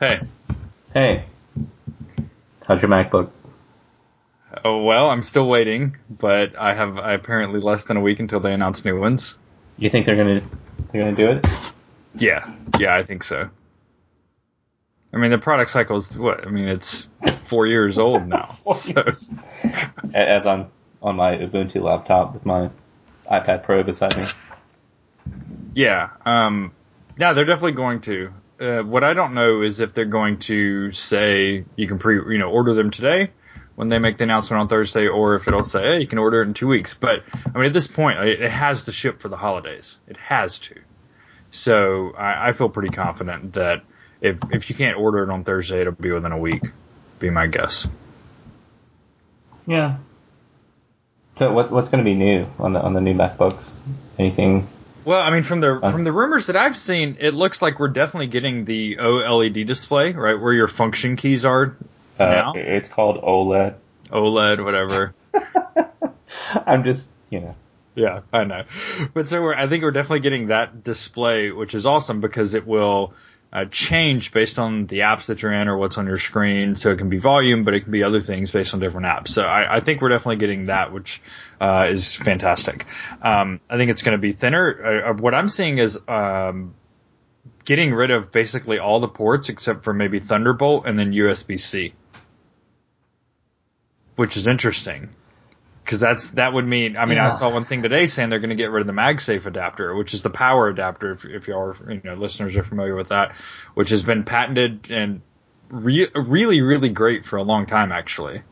Hey. Hey. How's your MacBook? Oh well, I'm still waiting, but I have I apparently less than a week until they announce new ones. You think they're gonna they're gonna do it? Yeah, yeah, I think so. I mean, the product cycle is what? I mean, it's four years old now. so. As I'm on my Ubuntu laptop with my iPad Pro beside me. Yeah, um, yeah, they're definitely going to. Uh, what I don't know is if they're going to say you can pre, you know, order them today when they make the announcement on Thursday, or if it'll say, hey, you can order it in two weeks. But I mean, at this point, it, it has to ship for the holidays. It has to. So I, I feel pretty confident that if if you can't order it on Thursday, it'll be within a week. Be my guess. Yeah. So what what's going to be new on the on the new MacBooks? Anything? Well, I mean, from the uh, from the rumors that I've seen, it looks like we're definitely getting the OLED display, right, where your function keys are uh, now. It's called OLED. OLED, whatever. I'm just, you know. Yeah, I know. But so we're, I think we're definitely getting that display, which is awesome because it will uh, change based on the apps that you're in or what's on your screen. So it can be volume, but it can be other things based on different apps. So I, I think we're definitely getting that, which uh, is fantastic. Um, I think it's going to be thinner. Uh, uh, what I'm seeing is um, getting rid of basically all the ports except for maybe Thunderbolt and then USB C, which is interesting because that's that would mean. I mean, yeah. I saw one thing today saying they're going to get rid of the MagSafe adapter, which is the power adapter. If, if y'all, are, you know, listeners are familiar with that, which has been patented and re- really, really great for a long time, actually.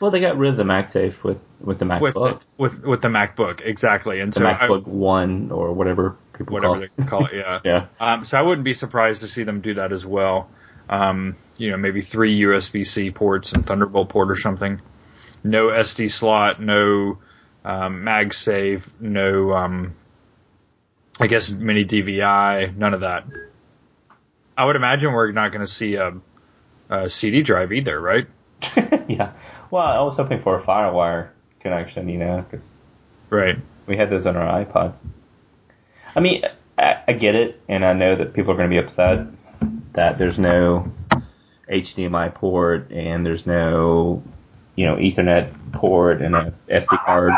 Well, they got rid of the MagSafe with with the MacBook. With with, with the MacBook, exactly, and the so MacBook I, One or whatever people whatever call they call it. Yeah. yeah. Um, so I wouldn't be surprised to see them do that as well. Um, you know, maybe three USB-C ports and Thunderbolt port or something no SD slot, no um, MagSafe, no, um, I guess mini DVI, none of that. I would imagine we're not going to see a, a, CD drive either, right? yeah. Well, I was hoping for a FireWire connection, you know, because right we had those on our iPods. I mean, I, I get it, and I know that people are going to be upset that there's no HDMI port and there's no you know, Ethernet port and a SD card.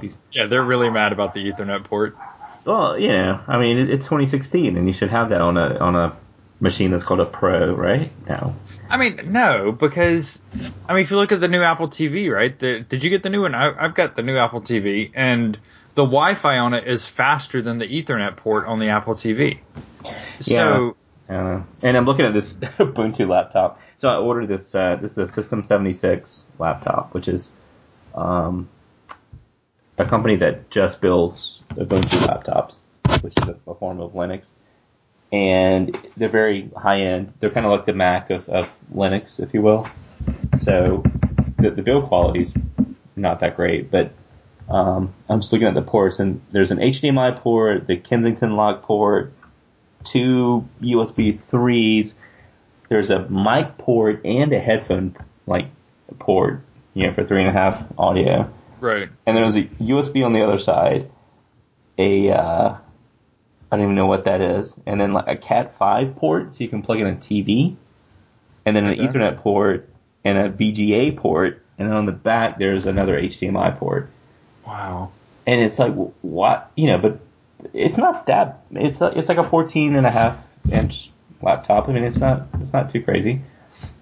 the. Yeah, they're really mad about the Ethernet port. Well, yeah, I mean, it's 2016, and you should have that on a on a machine that's called a Pro, right? No. I mean, no, because I mean, if you look at the new Apple TV, right? The, did you get the new one? I, I've got the new Apple TV, and the Wi-Fi on it is faster than the Ethernet port on the Apple TV. So. Yeah. and I'm looking at this Ubuntu laptop so I ordered this. Uh, this is a System 76 laptop, which is um, a company that just builds Ubuntu laptops, which is a, a, form of Linux. And they're very high end. They're kind of like the Mac of, of Linux, if you will. So the, the build quality's not that great, but um, I'm just looking at the ports, and there's an HDMI port, the Kensington lock port, two USB 3s, there's a mic port and a headphone like port, you know, for three and a half audio. Right. And there's a USB on the other side. A uh, I don't even know what that is. And then like a Cat five port, so you can plug in a TV. And then an okay. Ethernet port and a VGA port. And then on the back there's another HDMI port. Wow. And it's like what you know, but it's not that. It's a, it's like a 14 and a half inch laptop. I mean, it's not it's not too crazy,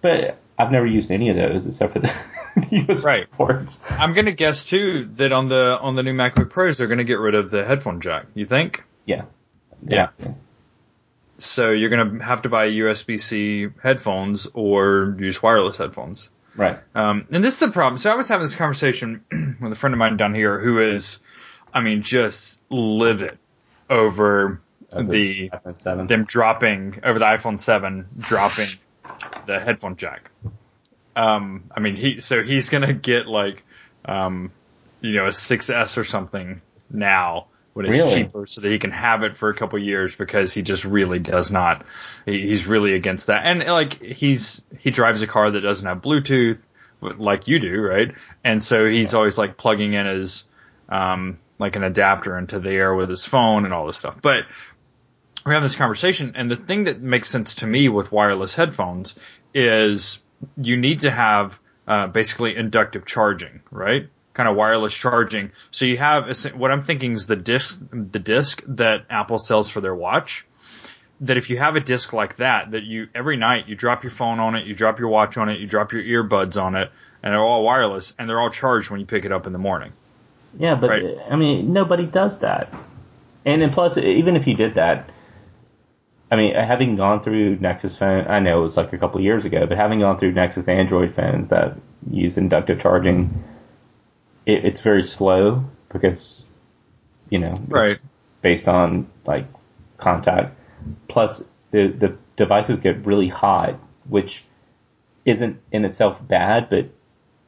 but I've never used any of those except for the USB right. ports. I'm gonna guess too that on the on the new MacBook Pros they're gonna get rid of the headphone jack. You think? Yeah. Yeah. yeah. So you're gonna have to buy USB-C headphones or use wireless headphones. Right. Um, and this is the problem. So I was having this conversation with a friend of mine down here who is, I mean, just livid over the, the them dropping over the iPhone 7 dropping the headphone jack. Um, I mean, he so he's gonna get like, um, you know, a 6S or something now when it's really? cheaper, so that he can have it for a couple years because he just really does not. He, he's really against that, and like he's he drives a car that doesn't have Bluetooth like you do, right? And so he's always like plugging in his um, like an adapter into the air with his phone and all this stuff. But we're having this conversation, and the thing that makes sense to me with wireless headphones is you need to have uh, basically inductive charging, right? Kind of wireless charging. So you have what I'm thinking is the disc, the disc that Apple sells for their watch. That if you have a disc like that, that you every night you drop your phone on it, you drop your watch on it, you drop your earbuds on it, and they're all wireless and they're all charged when you pick it up in the morning. Yeah, but right? I mean, nobody does that. And then plus, even if you did that, I mean, having gone through Nexus phone, I know it was like a couple years ago, but having gone through Nexus Android phones that use inductive charging, it, it's very slow because, you know, right. based on like contact. Plus, the the devices get really hot, which isn't in itself bad, but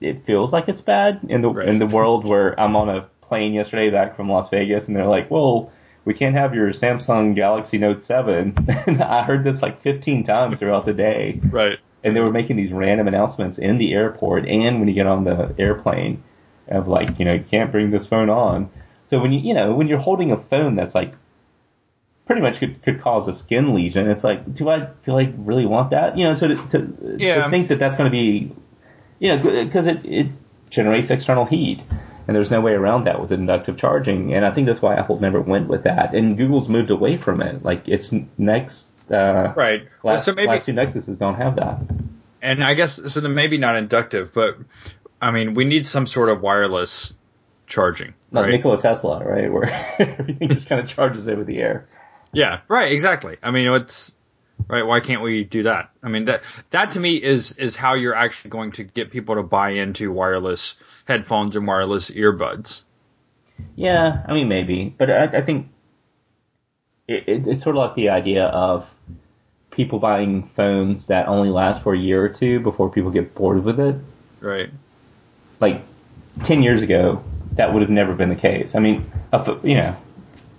it feels like it's bad in the right. in the world where I'm on a plane yesterday back from Las Vegas, and they're like, "Well, we can't have your Samsung Galaxy Note 7." and I heard this like 15 times throughout the day. Right. And they were making these random announcements in the airport and when you get on the airplane of like, you know, you can't bring this phone on. So when you, you know, when you're holding a phone that's like pretty much could, could cause a skin lesion, it's like, do I, do I really want that? You know, so to, to, yeah. to think that that's going to be you know, because it, it generates external heat. And there's no way around that with inductive charging. And I think that's why Apple never went with that. And Google's moved away from it. Like its next, uh, right. Last, so maybe, two Nexuses don't have that. And I guess, so then maybe not inductive, but I mean, we need some sort of wireless charging. Like right? Nikola Tesla, right? Where everything just kind of charges over the air. Yeah, right, exactly. I mean, it's, right? Why can't we do that? I mean, that that to me is is how you're actually going to get people to buy into wireless headphones and wireless earbuds. Yeah, I mean maybe, but I, I think it, it, it's sort of like the idea of people buying phones that only last for a year or two before people get bored with it. Right. Like ten years ago, that would have never been the case. I mean, you know,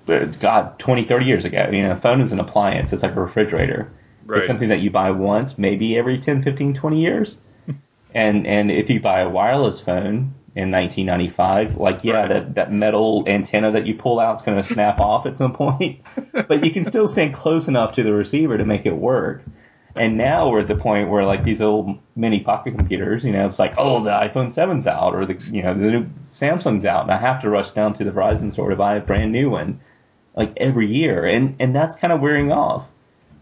it's God, 20, 30 years ago. You know, a phone is an appliance. It's like a refrigerator. Right. It's something that you buy once, maybe every 10, 15, 20 years. And, and if you buy a wireless phone in 1995, like, yeah, right. that, that metal antenna that you pull out is going to snap off at some point. but you can still stand close enough to the receiver to make it work. And now we're at the point where like these old mini pocket computers, you know, it's like, oh, the iPhone 7's out or the, you know, the new Samsung's out and I have to rush down to the Verizon store to buy a brand new one like every year, and and that's kind of wearing off.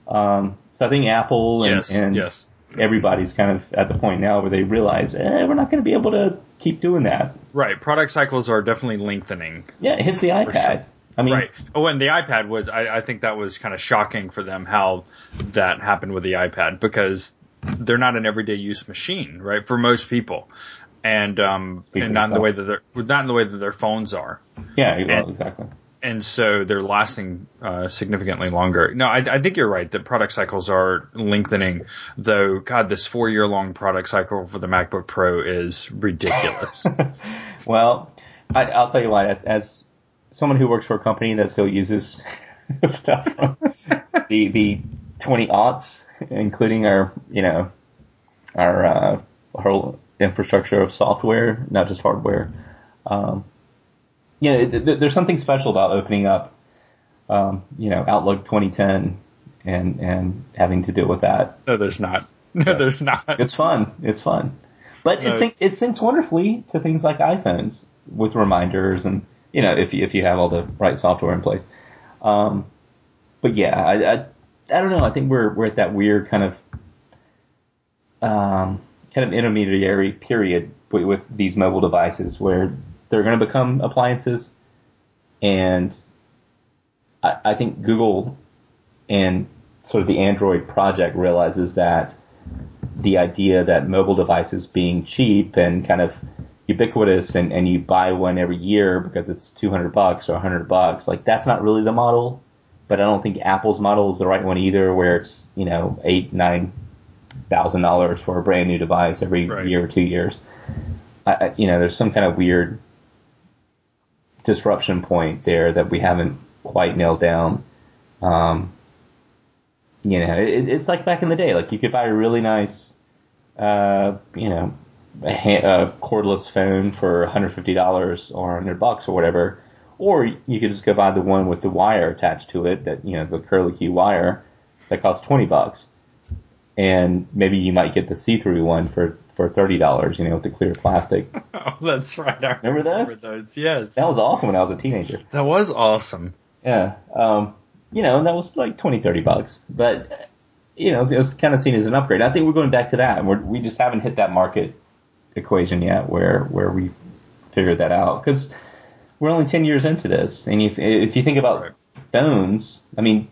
Um, so I think Apple and, yes, and yes. Everybody's kind of at the point now where they realize eh, we're not going to be able to keep doing that. Right, product cycles are definitely lengthening. Yeah, it hits the iPad. Sure. I mean, right. Oh, and the iPad was, I, I think that was kind of shocking for them how that happened with the iPad because they're not an everyday use machine, right? For most people. And, um, and not in the way that they're, not in the way that their phones are. Yeah, well, and, exactly and so they're lasting uh, significantly longer. No, I, I, think you're right that product cycles are lengthening. Though, God, this four year long product cycle for the MacBook Pro is ridiculous. well, I, will tell you what. As, as, someone who works for a company that still uses stuff from the the 20 aughts, including our you know our uh, whole infrastructure of software, not just hardware. Um, you know, there's something special about opening up, um, you know, Outlook 2010 and and having to deal with that. No, there's not. No, there's not. It's fun. It's fun, but no. it it syncs wonderfully to things like iPhones with reminders and you know if you, if you have all the right software in place. Um, but yeah, I, I I don't know. I think we're we're at that weird kind of um, kind of intermediary period with, with these mobile devices where they're going to become appliances, and I, I think Google and sort of the Android project realizes that the idea that mobile devices being cheap and kind of ubiquitous and, and you buy one every year because it's 200 bucks or 100 bucks, like that's not really the model. But I don't think Apple's model is the right one either, where it's, you know, eight, nine thousand dollars for a brand new device every right. year or two years. I, you know, there's some kind of weird disruption point there that we haven't quite nailed down. Um, you know, it, it's like back in the day, like you could buy a really nice, uh, you know, a, a cordless phone for $150 or 100 bucks or whatever, Or you could just go buy the one with the wire attached to it, that you know the curly key wire, that costs twenty bucks, and maybe you might get the see-through one for for thirty dollars, you know, with the clear plastic. oh, that's right. I remember those? Remember those? Yes. That was awesome when I was a teenager. That was awesome. Yeah. Um, you know, and that was like 20, 30 bucks, but you know, it was kind of seen as an upgrade. I think we're going back to that, and we're, we just haven't hit that market equation yet where where we figured that out because we're only ten years into this, and if if you think about right. phones, I mean,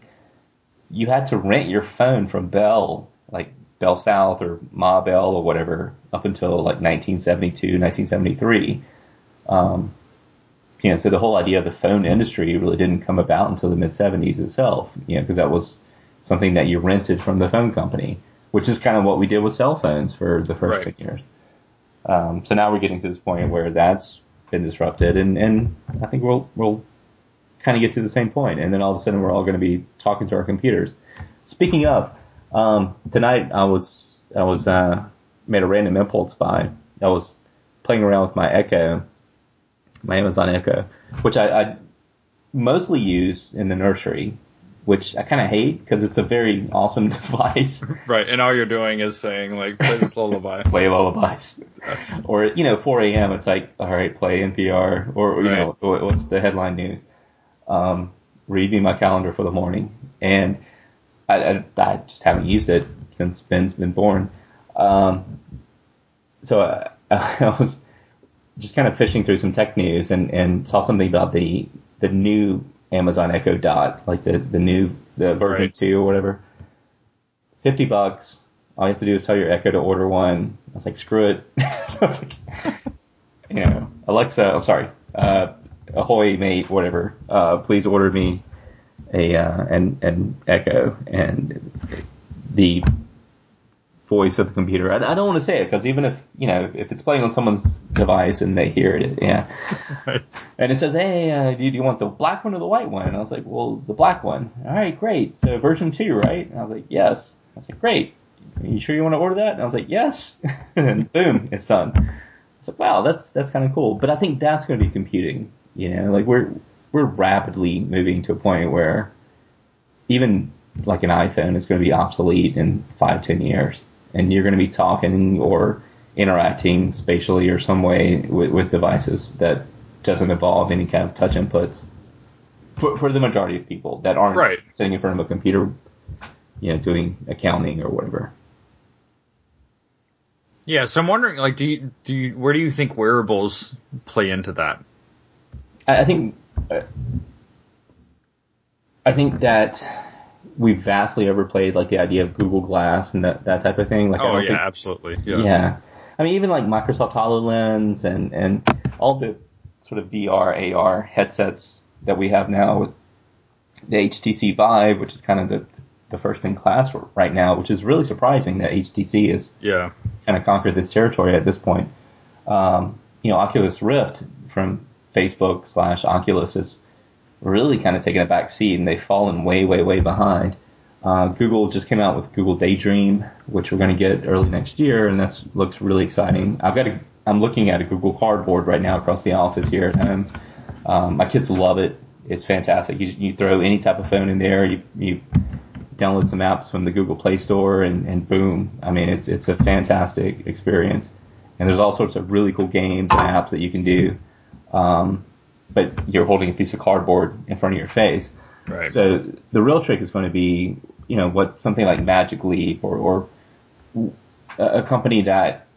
you had to rent your phone from Bell, like Bell South or Ma Bell or whatever, up until like 1972, 1973. Um, you know, so the whole idea of the phone industry really didn't come about until the mid 70s itself, you know, because that was something that you rented from the phone company, which is kind of what we did with cell phones for the first right. 10 years. Um, so now we're getting to this point where that's been disrupted, and, and I think we'll we'll kind of get to the same point, and then all of a sudden we're all going to be talking to our computers. Speaking of, um, tonight I was I was uh, made a random impulse buy. I was playing around with my Echo, my Amazon Echo, which I, I mostly use in the nursery which I kind of hate because it's a very awesome device. Right, and all you're doing is saying like play this lullaby, play lullabies, or you know 4 a.m. It's like all right, play NPR, or you right. know what's the headline news? Um, read me my calendar for the morning, and I, I, I just haven't used it since Ben's been born. Um, so I, I was just kind of fishing through some tech news and, and saw something about the the new Amazon Echo Dot, like the the new the version right. two or whatever. Fifty bucks. All you have to do is tell your Echo to order one. I was like, screw it. so I was like, you know, Alexa, I'm sorry, uh, ahoy mate, whatever. Uh, please order me a uh, an an Echo, and the voice of the computer. I, I don't want to say it because even if you know if it's playing on someone's device and they hear it, yeah. Right. And it says, "Hey, uh, do, you want the black one or the white one?" And I was like, "Well, the black one." All right, great. So version two, right? And I was like, "Yes." I was like, "Great. Are you sure you want to order that?" And I was like, "Yes." and boom, it's done. I was like, "Wow, that's that's kind of cool." But I think that's going to be computing. You know, like we're we're rapidly moving to a point where even like an iPhone is going to be obsolete in five, ten years and you're going to be talking or interacting spatially or some way with, with devices that doesn't involve any kind of touch inputs for, for the majority of people that aren't right. sitting in front of a computer, you know, doing accounting or whatever. Yeah, so I'm wondering, like, do you do you where do you think wearables play into that? I, I think I think that we vastly overplayed like the idea of Google Glass and that, that type of thing. Like, oh yeah, think, absolutely. Yeah. yeah. I mean, even like Microsoft HoloLens and, and all the sort of VR, AR headsets that we have now with the HTC Vive, which is kind of the, the first in class right now, which is really surprising that HTC is yeah kind of conquered this territory at this point. Um, you know, Oculus Rift from Facebook slash Oculus is really kind of taken a back seat and they've fallen way, way, way behind. Uh, Google just came out with Google Daydream, which we're going to get early next year, and that looks really exciting. I've got a, I'm looking at a Google Cardboard right now across the office here at home. Um, my kids love it. It's fantastic. You, you throw any type of phone in there, you, you download some apps from the Google Play Store, and, and boom. I mean, it's it's a fantastic experience. And there's all sorts of really cool games and apps that you can do. Um, but you're holding a piece of cardboard in front of your face. Right. So the real trick is going to be, you know, what something like Magic Leap or, or a company that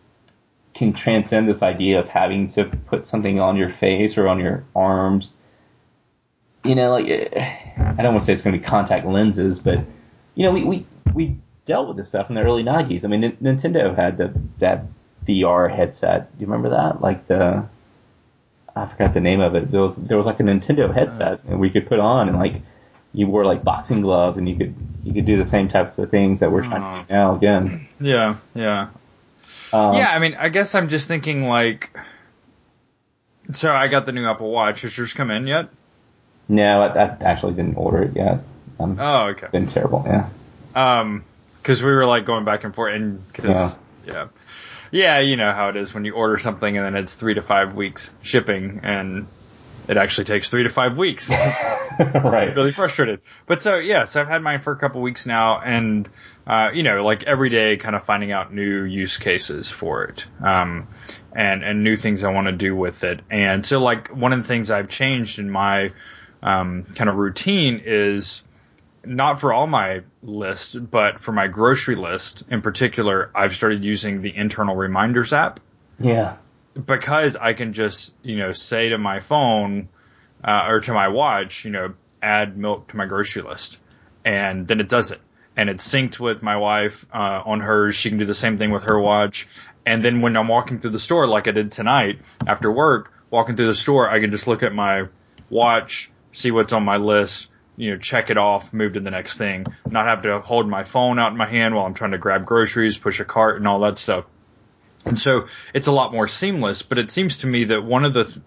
can transcend this idea of having to put something on your face or on your arms. You know, like I don't want to say it's going to be contact lenses, but you know, we we we dealt with this stuff in the early '90s. I mean, Nintendo had the that VR headset. Do you remember that? Like the I forgot the name of it. There was there was like a Nintendo headset and we could put on and like you wore like boxing gloves and you could you could do the same types of things that we're trying to do now again. Yeah, yeah. Um, yeah, I mean, I guess I'm just thinking like so I got the new Apple Watch. Has yours come in yet? No, I, I actually didn't order it yet. I'm, oh, okay. Been terrible, yeah. Um, because we were like going back and forth, and because yeah. yeah. Yeah, you know how it is when you order something and then it's three to five weeks shipping, and it actually takes three to five weeks. right. Really frustrated. But so yeah, so I've had mine for a couple weeks now, and uh, you know, like every day, kind of finding out new use cases for it, um, and and new things I want to do with it. And so like one of the things I've changed in my um, kind of routine is not for all my list, but for my grocery list in particular, I've started using the internal reminders app. Yeah because I can just, you know, say to my phone uh, or to my watch, you know, add milk to my grocery list, and then it does it, and it's synced with my wife uh, on hers. She can do the same thing with her watch, and then when I'm walking through the store, like I did tonight after work, walking through the store, I can just look at my watch, see what's on my list. You know, check it off, move to the next thing, not have to hold my phone out in my hand while I'm trying to grab groceries, push a cart and all that stuff. And so it's a lot more seamless, but it seems to me that one of the th-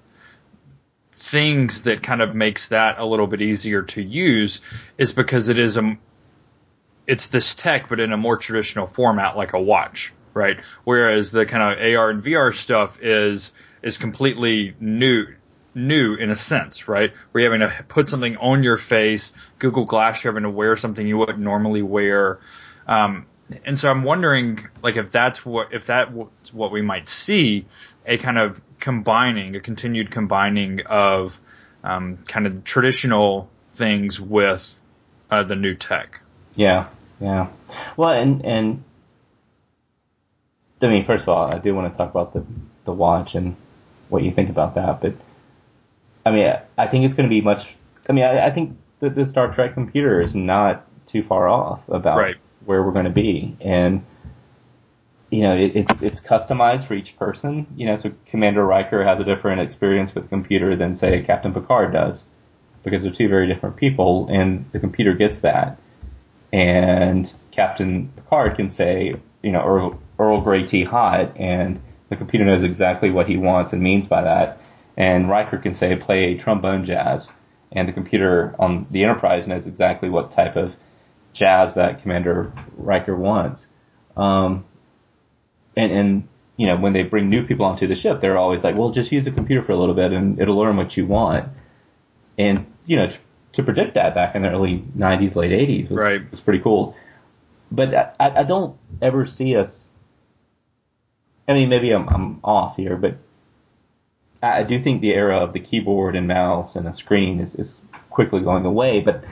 things that kind of makes that a little bit easier to use is because it is a, it's this tech, but in a more traditional format like a watch, right? Whereas the kind of AR and VR stuff is, is completely new, new in a sense, right? Where you're having to put something on your face, Google Glass, you're having to wear something you wouldn't normally wear. Um, and so I'm wondering, like, if that's what if that's what we might see, a kind of combining, a continued combining of um, kind of traditional things with uh, the new tech. Yeah, yeah. Well, and and I mean, first of all, I do want to talk about the the watch and what you think about that, but I mean, I think it's going to be much. I mean, I, I think that the Star Trek computer is not too far off about right where we're going to be. And, you know, it, it's, it's customized for each person. You know, so Commander Riker has a different experience with the computer than say Captain Picard does because they're two very different people and the computer gets that. And Captain Picard can say, you know, Earl, Earl Grey tea hot and the computer knows exactly what he wants and means by that. And Riker can say, play a trombone jazz. And the computer on the Enterprise knows exactly what type of jazz that Commander Riker wants. Um, and, and, you know, when they bring new people onto the ship, they're always like, well, just use the computer for a little bit and it'll learn what you want. And, you know, to predict that back in the early 90s, late 80s was, right. was pretty cool. But I, I don't ever see us, I mean, maybe I'm, I'm off here, but I do think the era of the keyboard and mouse and a screen is, is quickly going away, but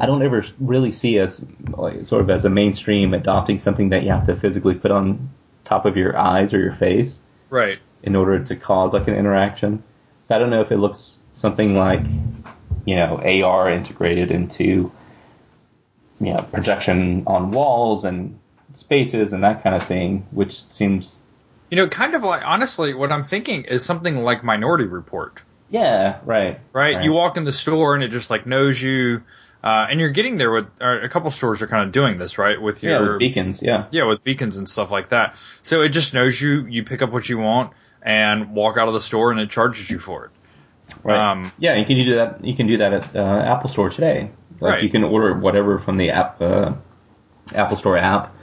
I don't ever really see us like, sort of as a mainstream adopting something that you have to physically put on top of your eyes or your face. Right. In order to cause like an interaction. So I don't know if it looks something like, you know, AR integrated into, you know, projection on walls and spaces and that kind of thing, which seems. You know, kind of like, honestly, what I'm thinking is something like Minority Report. Yeah, right, right. Right. You walk in the store and it just like knows you uh, and you're getting there with a couple stores are kind of doing this, right? With your yeah, with beacons, yeah, yeah, with beacons and stuff like that. So it just knows you, you pick up what you want, and walk out of the store, and it charges you for it. Right. Um, yeah, you can do that. You can do that at uh, Apple Store today. Like right. you can order whatever from the app, uh, Apple Store app,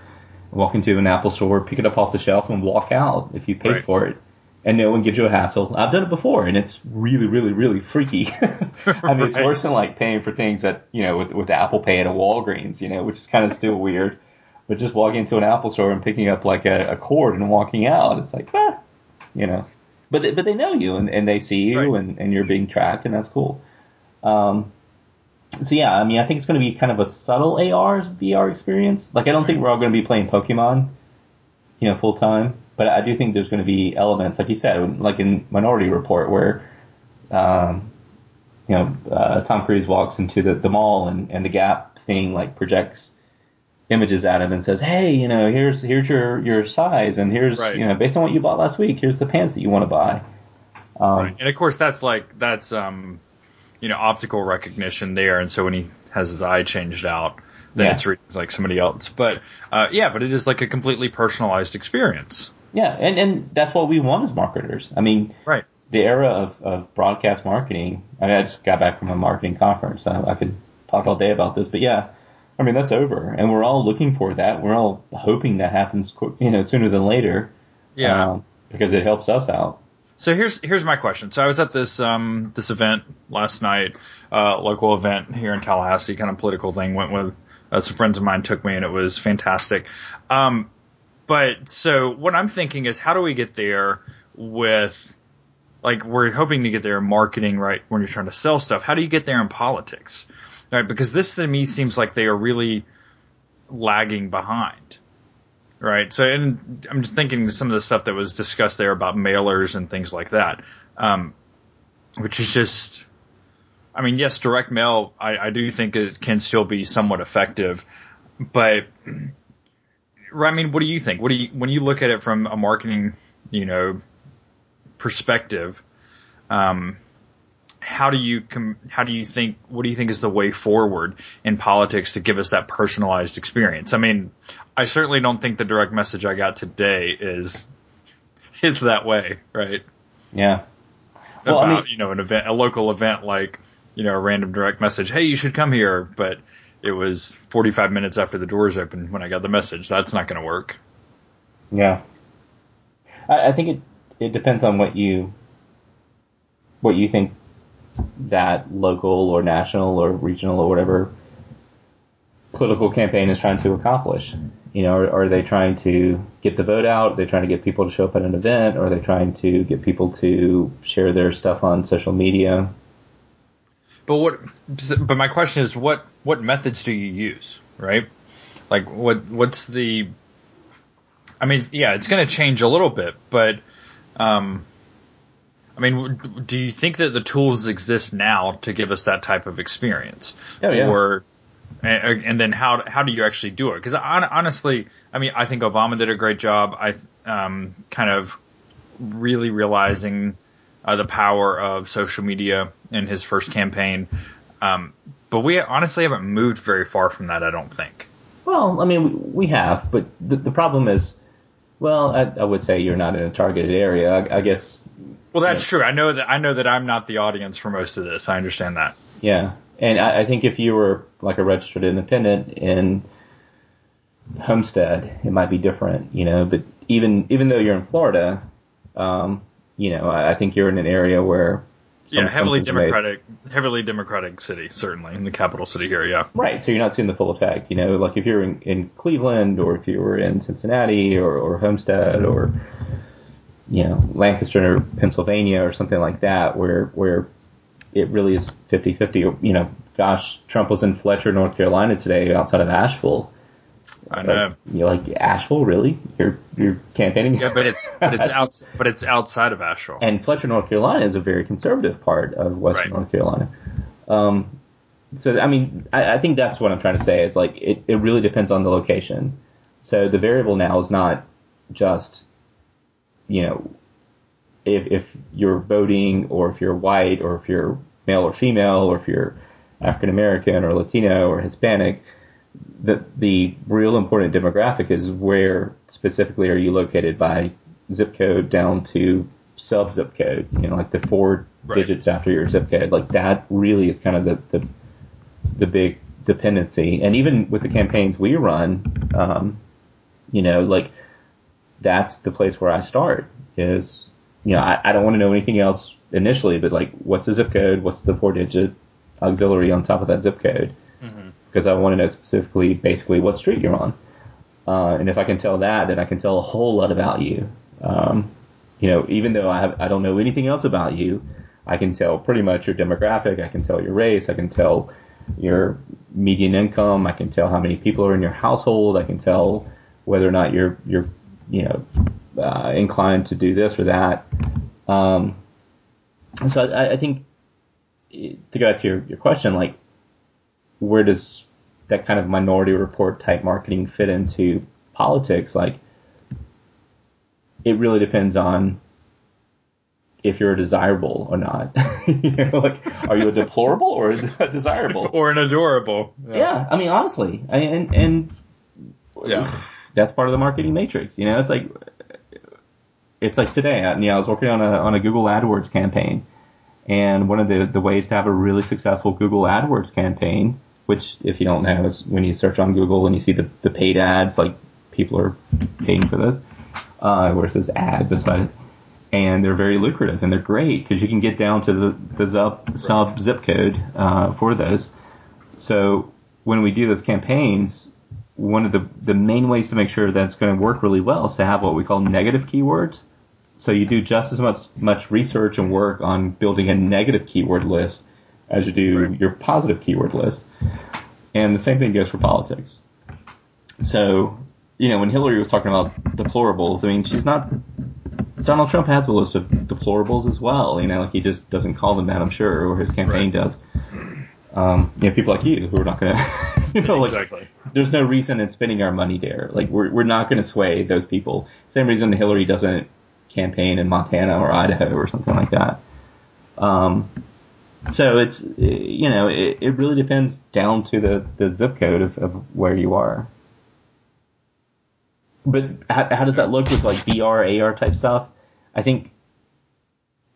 walk into an Apple Store, pick it up off the shelf, and walk out if you paid right. for it and no one gives you a hassle. I've done it before, and it's really, really, really freaky. I mean, it's worse than like paying for things that you know with with Apple Pay at a Walgreens, you know, which is kind of still weird. But just walking into an Apple store and picking up like a, a cord and walking out, it's like, ah, you know. But they, but they know you and, and they see you right. and, and you're being tracked, and that's cool. Um, so yeah, I mean, I think it's going to be kind of a subtle AR VR experience. Like, I don't think we're all going to be playing Pokemon, you know, full time but I do think there's going to be elements, like you said, like in Minority Report, where um, you know uh, Tom Cruise walks into the, the mall and, and the Gap thing like projects images at him and says, "Hey, you know, here's here's your your size, and here's right. you know based on what you bought last week, here's the pants that you want to buy." Um, right. And of course, that's like that's um, you know optical recognition there, and so when he has his eye changed out, then yeah. it's reading like somebody else. But uh, yeah, but it is like a completely personalized experience. Yeah, and, and that's what we want as marketers. I mean, right. the era of, of broadcast marketing, I mean, I just got back from a marketing conference. So I could talk all day about this, but yeah, I mean, that's over. And we're all looking for that. We're all hoping that happens, you know, sooner than later. Yeah. Um, because it helps us out. So here's here's my question. So I was at this um this event last night, uh, local event here in Tallahassee, kind of political thing. Went with uh, some friends of mine took me, and it was fantastic. Um, but so what I'm thinking is, how do we get there with like we're hoping to get there in marketing, right? When you're trying to sell stuff, how do you get there in politics, right? Because this to me seems like they are really lagging behind right? So, and I'm just thinking some of the stuff that was discussed there about mailers and things like that, um, which is just, I mean, yes, direct mail, I, I do think it can still be somewhat effective, but, I mean, what do you think? What do you, when you look at it from a marketing, you know, perspective, um, how do you com- how do you think what do you think is the way forward in politics to give us that personalized experience? I mean, I certainly don't think the direct message I got today is is that way, right? Yeah. Well, About I mean, you know an event, a local event like you know a random direct message, hey, you should come here, but it was 45 minutes after the doors opened when I got the message. That's not going to work. Yeah. I, I think it it depends on what you what you think that local or national or regional or whatever political campaign is trying to accomplish. You know, are, are, they trying to get the vote out? Are they trying to get people to show up at an event? Or are they trying to get people to share their stuff on social media? But what? But my question is, what what methods do you use? Right? Like, what what's the? I mean, yeah, it's going to change a little bit, but um, I mean, do you think that the tools exist now to give us that type of experience? Oh, yeah. Or, and, then how how do you actually do it? Because honestly, I mean, I think Obama did a great job. I um, kind of really realizing uh, the power of social media in his first campaign. Um, but we honestly haven't moved very far from that. I don't think. Well, I mean, we have, but the, the problem is, well, I, I, would say you're not in a targeted area. I, I guess well, that's yeah. true. I know that I know that I'm not the audience for most of this. I understand that. Yeah, and I, I think if you were like a registered independent in Homestead, it might be different, you know. But even even though you're in Florida, um, you know, I, I think you're in an area where yeah, heavily democratic, made. heavily democratic city, certainly in the capital city here. Yeah, right. So you're not seeing the full effect. You know, like if you're in, in Cleveland or if you were in Cincinnati or, or Homestead or you know, Lancaster, or Pennsylvania, or something like that, where where it really is 50-50. You know, gosh, Trump was in Fletcher, North Carolina today, outside of Asheville. I know. Like, you're like Asheville, really? You're you're campaigning? Yeah, but it's but it's out but it's outside of Asheville. And Fletcher, North Carolina, is a very conservative part of Western right. North Carolina. Um, so I mean, I, I think that's what I'm trying to say. It's like it, it really depends on the location. So the variable now is not just you know, if, if you're voting or if you're white or if you're male or female or if you're African American or Latino or Hispanic, the, the real important demographic is where specifically are you located by zip code down to sub zip code, you know, like the four right. digits after your zip code. Like that really is kind of the, the, the big dependency. And even with the campaigns we run, um, you know, like that's the place where I start is, you know, I, I don't want to know anything else initially, but like, what's the zip code? What's the four digit auxiliary on top of that zip code? Mm-hmm. Because I want to know specifically, basically, what street you're on. Uh, and if I can tell that, then I can tell a whole lot about you. Um, you know, even though I have, I don't know anything else about you, I can tell pretty much your demographic. I can tell your race. I can tell your median income. I can tell how many people are in your household. I can tell whether or not you're you're you know, uh, inclined to do this or that. Um, so I, I, think to go back to your, your question, like, where does that kind of minority report type marketing fit into politics? Like, it really depends on if you're desirable or not. you know, like, are you a deplorable or a desirable or an adorable? Yeah. yeah I mean, honestly, I, and and yeah that's part of the marketing matrix. You know, it's like it's like today. You know, I was working on a on a Google AdWords campaign, and one of the the ways to have a really successful Google AdWords campaign, which if you don't know, is when you search on Google and you see the the paid ads, like people are paying for this, uh, where it says ad beside it. and they're very lucrative and they're great because you can get down to the, the sub, sub zip code uh, for those. So when we do those campaigns, one of the, the main ways to make sure that it's going to work really well is to have what we call negative keywords. So you do just as much much research and work on building a negative keyword list as you do right. your positive keyword list. And the same thing goes for politics. So, you know, when Hillary was talking about deplorables, I mean, she's not Donald Trump has a list of deplorables as well. You know, like he just doesn't call them that, I'm sure, or his campaign right. does. Um, you know, people like you who are not going to, you know, exactly. like, there's no reason in spending our money there. Like, we're, we're not going to sway those people. Same reason Hillary doesn't campaign in Montana or Idaho or something like that. Um, so it's, you know, it, it really depends down to the, the zip code of, of where you are. But how, how does that look with like VR, AR type stuff? I think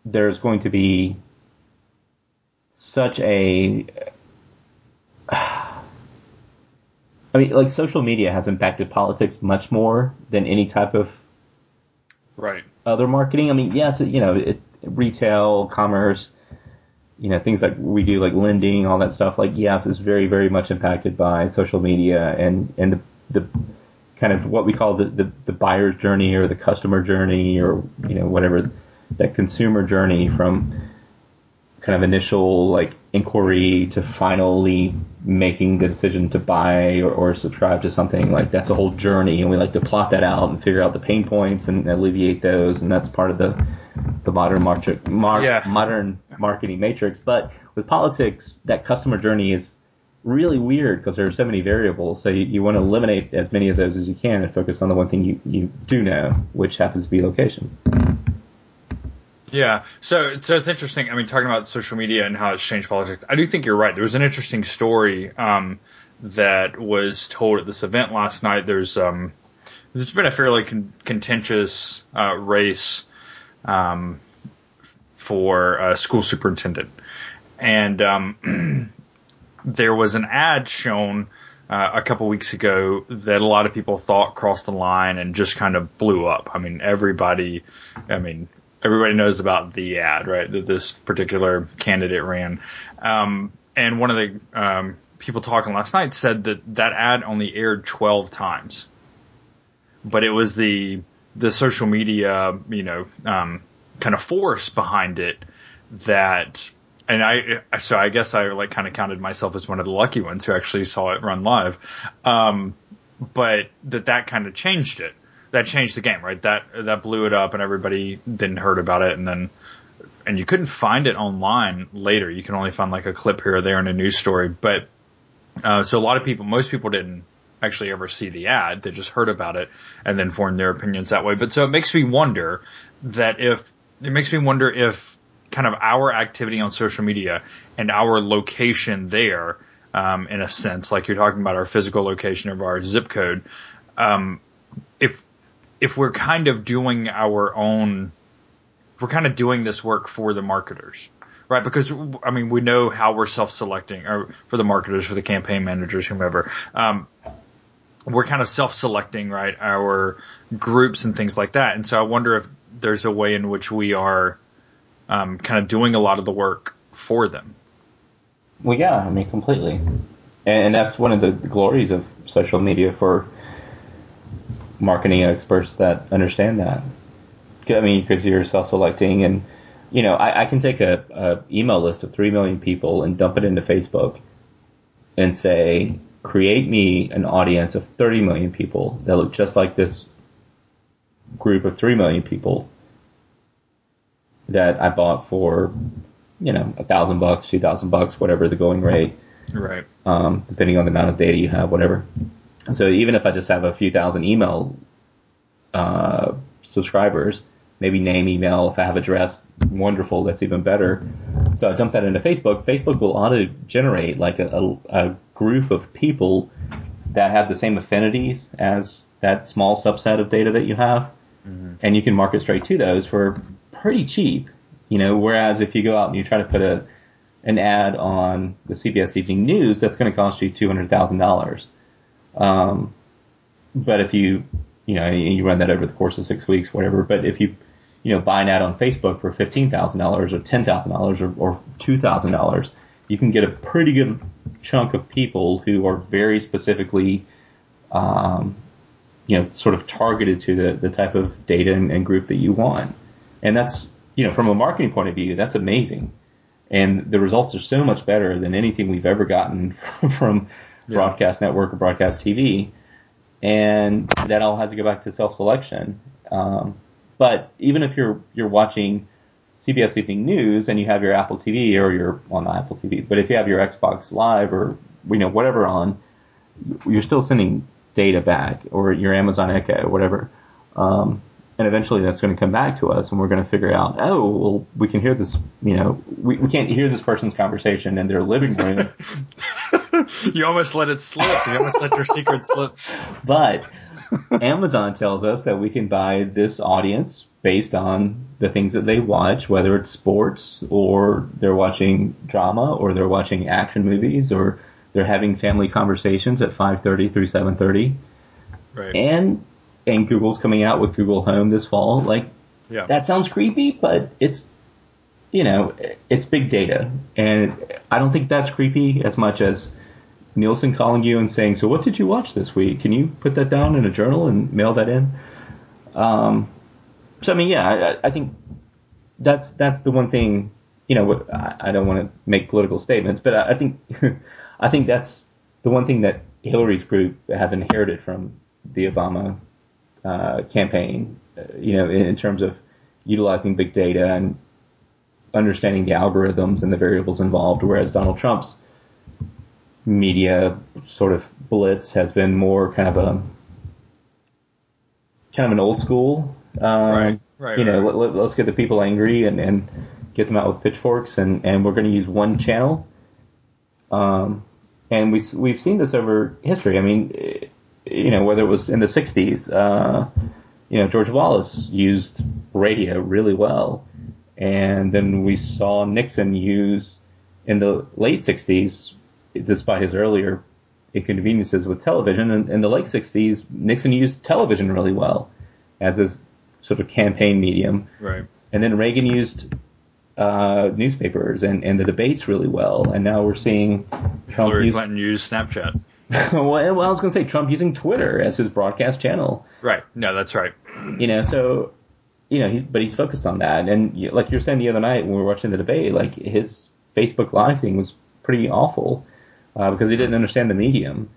there's going to be such a I mean, like social media has impacted politics much more than any type of right other marketing. I mean, yes, you know, it, retail, commerce, you know, things like we do, like lending, all that stuff. Like, yes, is very, very much impacted by social media and and the the kind of what we call the, the, the buyer's journey or the customer journey or, you know, whatever, that consumer journey from kind of initial like inquiry to finally making the decision to buy or, or, subscribe to something like that's a whole journey and we like to plot that out and figure out the pain points and alleviate those and that's part of the the modern market mar- yeah. modern marketing matrix but with politics that customer journey is really weird because there are so many variables. So you, you, want to eliminate as many of those as you can and focus on the one thing you, you do know, which happens to be location. Yeah, so so it's interesting. I mean, talking about social media and how it's changed politics, I do think you're right. There was an interesting story um, that was told at this event last night. There's um, there's been a fairly con- contentious uh, race um, for a school superintendent, and um, there was an ad shown uh, a couple weeks ago that a lot of people thought crossed the line and just kind of blew up. I mean, everybody, I mean, everybody knows about the ad, right? That this particular candidate ran. Um, and one of the um, people talking last night said that that ad only aired 12 times, but it was the the social media, you know, um, kind of force behind it that and I so I guess I like kind of counted myself as one of the lucky ones who actually saw it run live. Um, but that that kind of changed it. That changed the game, right? That that blew it up, and everybody didn't heard about it, and then and you couldn't find it online later. You can only find like a clip here or there in a news story. But uh, so a lot of people, most people didn't actually ever see the ad. They just heard about it and then formed their opinions that way. But so it makes me wonder that if it makes me wonder if kind of our activity on social media and our location there, um, in a sense, like you're talking about our physical location of our zip code, um, if if we're kind of doing our own, we're kind of doing this work for the marketers, right? Because I mean, we know how we're self-selecting, or for the marketers, for the campaign managers, whomever. Um, we're kind of self-selecting, right? Our groups and things like that. And so I wonder if there's a way in which we are um, kind of doing a lot of the work for them. Well, yeah, I mean, completely. And that's one of the glories of social media for marketing experts that understand that. I mean, because you're self-selecting, and you know, I, I can take a, a, email list of three million people and dump it into Facebook, and say, create me an audience of 30 million people that look just like this group of three million people, that I bought for, you know, a thousand bucks, two thousand bucks, whatever the going rate. Right. Um, depending on the amount of data you have, whatever. So even if I just have a few thousand email uh, subscribers, maybe name, email, if I have address, wonderful, that's even better. So I dump that into Facebook. Facebook will auto generate like a, a, a group of people that have the same affinities as that small subset of data that you have. Mm-hmm. And you can market straight to those for pretty cheap, you know, whereas if you go out and you try to put a, an ad on the CBS Evening News, that's going to cost you $200,000. Um, but if you, you know, you run that over the course of six weeks, whatever, but if you, you know, buy an ad on Facebook for fifteen thousand dollars or ten thousand dollars or, or two thousand dollars, you can get a pretty good chunk of people who are very specifically, um, you know, sort of targeted to the, the type of data and, and group that you want. And that's, you know, from a marketing point of view, that's amazing. And the results are so much better than anything we've ever gotten from yeah. broadcast network or broadcast TV. And that all has to go back to self-selection. Um, but even if you're you're watching CBS Evening News and you have your Apple TV or your on well, Apple TV, but if you have your Xbox Live or you know whatever on, you're still sending data back or your Amazon Echo or whatever. Um, and eventually that's going to come back to us and we're going to figure out, oh, well, we can hear this, you know, we, we can't hear this person's conversation in their living room. you almost let it slip. You almost let your secret slip. But Amazon tells us that we can buy this audience based on the things that they watch, whether it's sports or they're watching drama or they're watching action movies or they're having family conversations at 5:30 through 7:30. Right. And and Google's coming out with Google Home this fall. Like yeah. that sounds creepy, but it's you know, it's big data. And I don't think that's creepy as much as Nielsen calling you and saying, "So what did you watch this week? Can you put that down in a journal and mail that in?" Um, so I mean, yeah, I, I think that's that's the one thing. You know, I, don't want to make political statements, but I, I think I think that's the one thing that Hillary's group has inherited from the Obama uh, campaign. Uh, you know, in, in terms of utilizing big data and understanding the algorithms and the variables involved, whereas Donald Trump's media sort of blitz has been more kind of a kind of an old school. Um, right. Right. You know, right. let, us get the people angry and, and get them out with pitchforks, and, and we're going to use one channel. Um, and we we've seen this over history. I mean, you know, whether it was in the '60s, uh, you know, George Wallace used radio really well, and then we saw Nixon use in the late '60s despite his earlier inconveniences with television. And in the late 60s, Nixon used television really well as his sort of campaign medium. Right. And then Reagan used uh, newspapers and, and the debates really well. And now we're seeing Trump Hillary use, Clinton use Snapchat. well, I was going to say Trump using Twitter as his broadcast channel. Right. No, that's right. You know, so you know, he's but he's focused on that. And like you were saying the other night when we were watching the debate, like his Facebook Live thing was pretty awful uh, because he didn't understand the medium.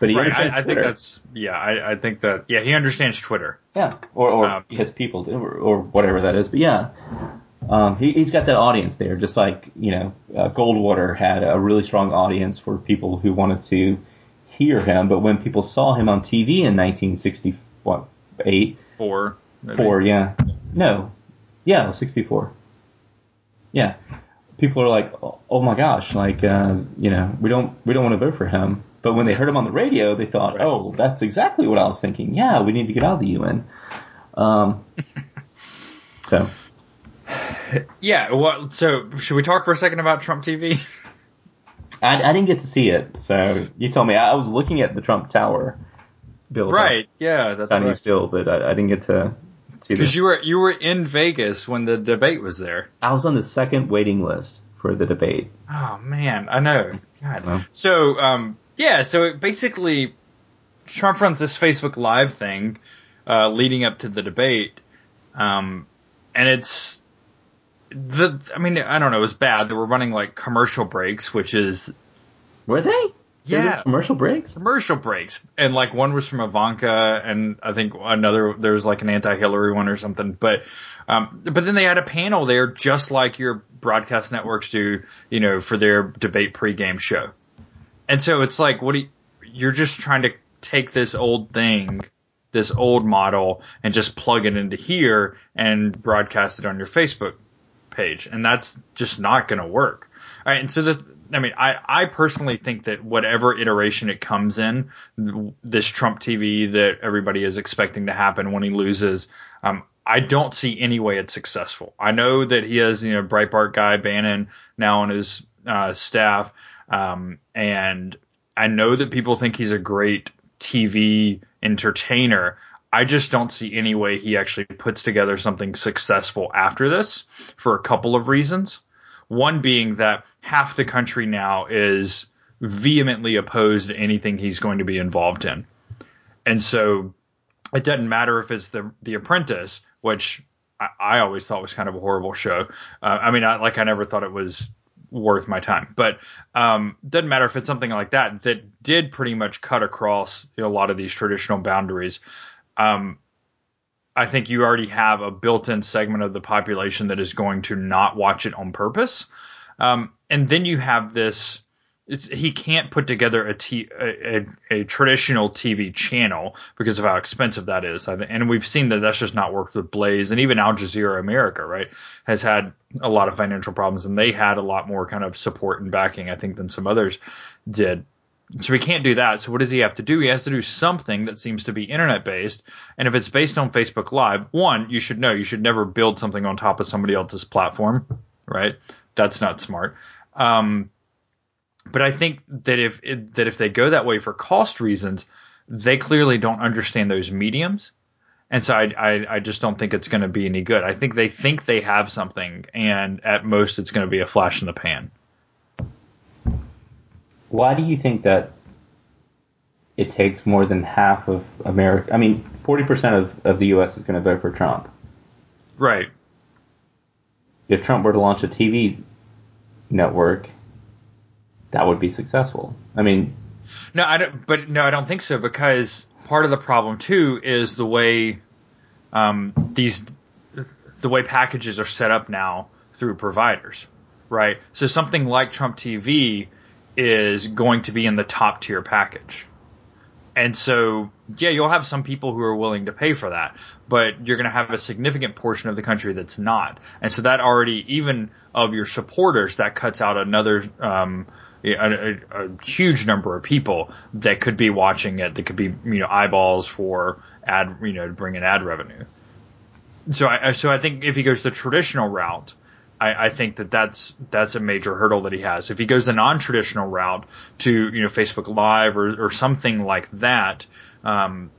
But he right, I, I think that's yeah. I, I think that yeah, he understands Twitter. Yeah, or or um, his people do, or, or whatever that is. But yeah, um, he, he's got that audience there, just like you know, uh, Goldwater had a really strong audience for people who wanted to hear him. But when people saw him on TV in 1968, four, maybe. four, yeah, no, yeah, 64, yeah people are like, oh my gosh, like uh, you know, we don't we don't want to vote for him. But when they heard him on the radio, they thought, right. oh, that's exactly what I was thinking. Yeah, we need to get out of the UN. Um, so. Yeah. Well, so should we talk for a second about Trump TV? I, I didn't get to see it, so you told me. I was looking at the Trump Tower. Bill. Right. Yeah. That's right. still, but I, I didn't get to because you were you were in Vegas when the debate was there. I was on the second waiting list for the debate. Oh man, I know. God. Well. So um, yeah, so it basically, Trump runs this Facebook Live thing uh, leading up to the debate, um, and it's the. I mean, I don't know. It was bad. They were running like commercial breaks, which is. Were they? Yeah, commercial breaks. Commercial breaks, and like one was from Ivanka, and I think another there was like an anti-Hillary one or something. But um, but then they had a panel there, just like your broadcast networks do, you know, for their debate pregame show. And so it's like, what do you, you're just trying to take this old thing, this old model, and just plug it into here and broadcast it on your Facebook page, and that's just not going to work. All right, and so the I mean, I, I personally think that whatever iteration it comes in, this Trump TV that everybody is expecting to happen when he loses, um, I don't see any way it's successful. I know that he has, you know, Breitbart guy Bannon now on his uh, staff, um, and I know that people think he's a great TV entertainer. I just don't see any way he actually puts together something successful after this for a couple of reasons. One being that half the country now is vehemently opposed to anything he's going to be involved in. And so it doesn't matter if it's the the apprentice, which I, I always thought was kind of a horrible show. Uh, I mean, I, like I never thought it was worth my time. But um, doesn't matter if it's something like that that did pretty much cut across you know, a lot of these traditional boundaries. Um, I think you already have a built-in segment of the population that is going to not watch it on purpose, um, and then you have this he can't put together a, t- a, a, a, traditional TV channel because of how expensive that is. And we've seen that that's just not worked with Blaze and even Al Jazeera America, right, has had a lot of financial problems and they had a lot more kind of support and backing, I think, than some others did. So he can't do that. So what does he have to do? He has to do something that seems to be internet based. And if it's based on Facebook Live, one, you should know you should never build something on top of somebody else's platform, right? That's not smart. Um, but I think that if that if they go that way for cost reasons, they clearly don't understand those mediums, and so I I, I just don't think it's going to be any good. I think they think they have something, and at most it's going to be a flash in the pan. Why do you think that it takes more than half of America? I mean, forty percent of of the U.S. is going to vote for Trump. Right. If Trump were to launch a TV network that would be successful. I mean, no, I don't. But no, I don't think so because part of the problem too is the way um, these the way packages are set up now through providers, right? So something like Trump TV is going to be in the top tier package. And so, yeah, you'll have some people who are willing to pay for that, but you're going to have a significant portion of the country that's not. And so that already, even of your supporters, that cuts out another, um, a, a, a, huge number of people that could be watching it that could be you know eyeballs for ad you know to bring in ad revenue. So I so I think if he goes the traditional route, I, I think that that's that's a major hurdle that he has. If he goes the non-traditional route to you know Facebook Live or, or something like that, um,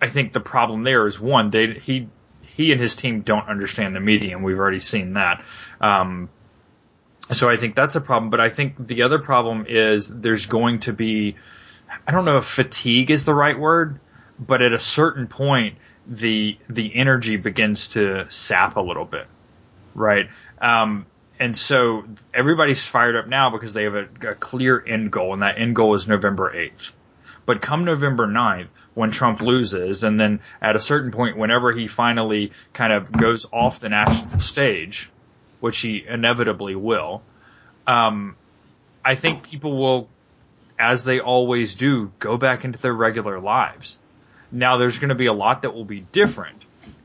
I think the problem there is one they he he and his team don't understand the medium. We've already seen that. Um, so I think that's a problem. But I think the other problem is there's going to be, I don't know if fatigue is the right word, but at a certain point, the the energy begins to sap a little bit, right? Um, and so everybody's fired up now because they have a, a clear end goal, and that end goal is November 8th. But come November 9th, when Trump loses, and then at a certain point, whenever he finally kind of goes off the national stage, which he inevitably will, um, I think people will, as they always do, go back into their regular lives. Now, there's going to be a lot that will be different,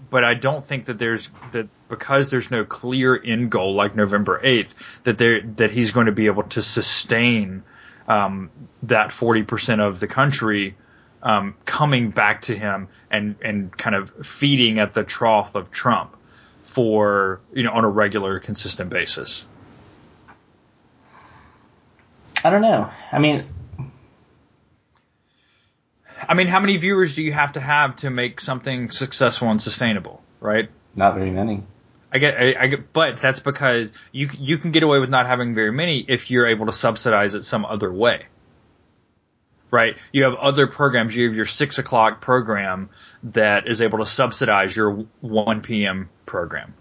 but I don't think that there's that because there's no clear end goal like November 8th that there that he's going to be able to sustain um, that 40% of the country um, coming back to him and and kind of feeding at the trough of Trump for you know on a regular, consistent basis? I don't know. I mean, I mean, how many viewers do you have to have to make something successful and sustainable? Right? Not very many. I get, I, I, get, but that's because you you can get away with not having very many if you're able to subsidize it some other way right? You have other programs. You have your six o'clock program that is able to subsidize your 1 p.m. program,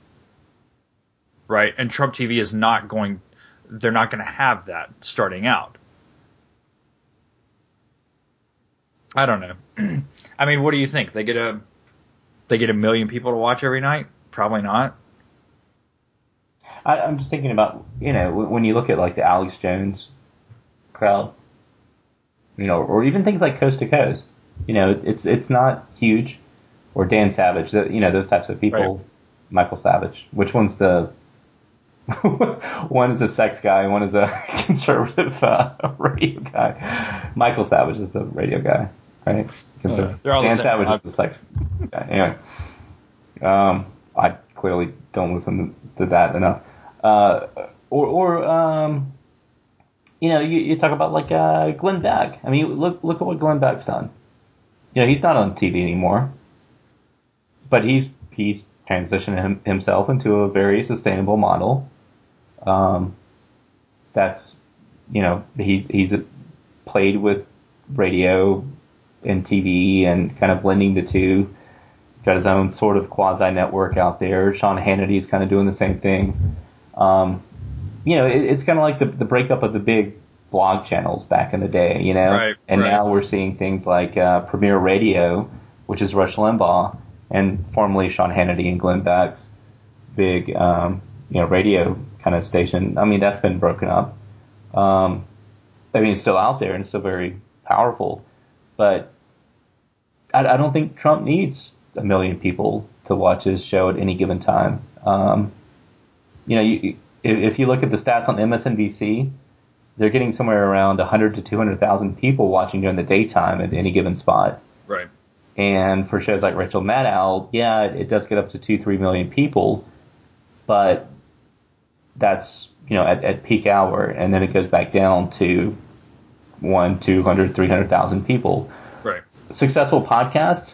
right? And Trump TV is not going, they're not going to have that starting out. I don't know. I mean, what do you think? They get a, they get a million people to watch every night? Probably not. I, I'm just thinking about, you know, when you look at like the Alex Jones crowd, you know, or even things like Coast to Coast. You know, it's it's not huge, or Dan Savage, you know, those types of people. Right. Michael Savage. Which one's the one is a sex guy, one is a conservative uh, radio guy. Michael Savage is the radio guy, right? Uh, they're all Dan the Savage is the sex guy. Anyway, um, I clearly don't listen to that enough. Uh, or, or um, you know, you, you talk about like uh, Glenn Beck. I mean, look look at what Glenn Beck's done. You know, he's not on TV anymore. but he's he's transitioned him, himself into a very sustainable model. Um, that's you know he's he's played with radio and TV and kind of blending the two. Got his own sort of quasi network out there. Sean Hannity is kind of doing the same thing. Um, you know, it, it's kind of like the, the breakup of the big blog channels back in the day, you know? Right, and right. now we're seeing things like uh, Premiere Radio, which is Rush Limbaugh, and formerly Sean Hannity and Glenn Beck's big, um, you know, radio kind of station. I mean, that's been broken up. Um, I mean, it's still out there and still very powerful, but I, I don't think Trump needs a million people to watch his show at any given time. Um, you know, you, if, you look at the stats on MSNBC, they're getting somewhere around 100 to 200,000 people watching during the daytime at any given spot. Right. And for shows like Rachel Maddow, yeah, it, it does get up to two, three million people, but that's, you know, at, at peak hour, and then it goes back down to one, 200, 300,000 people. Right. Successful podcast,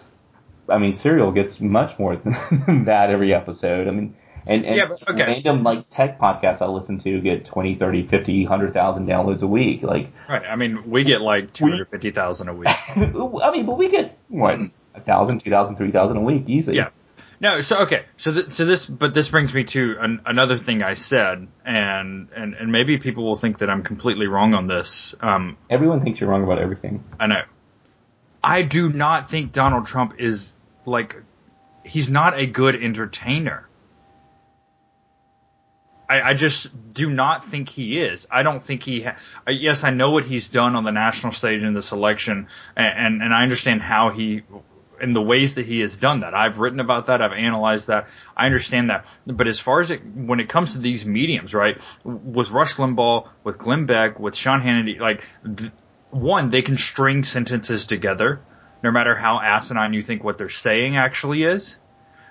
I mean, Serial gets much more than that every episode. I mean, and, and Yeah, but- okay. random like tech podcasts I listen to get 20, 30, 50, 100,000 downloads a week. Like, Right. I mean, we get like 250,000 a week. I mean, but we get what a thousand, two thousand, three thousand a week easily. Yeah. No, so okay, so th- so this, but this brings me to an, another thing I said, and and and maybe people will think that I'm completely wrong on this. Um, Everyone thinks you're wrong about everything. I know. I do not think Donald Trump is like he's not a good entertainer. I, I just do not think he is. I don't think he. Ha- yes, I know what he's done on the national stage in this election, and, and and I understand how he, in the ways that he has done that. I've written about that. I've analyzed that. I understand that. But as far as it, when it comes to these mediums, right, with Rush Limbaugh, with Glenn Beck, with Sean Hannity, like. Th- one, they can string sentences together, no matter how asinine you think what they're saying actually is.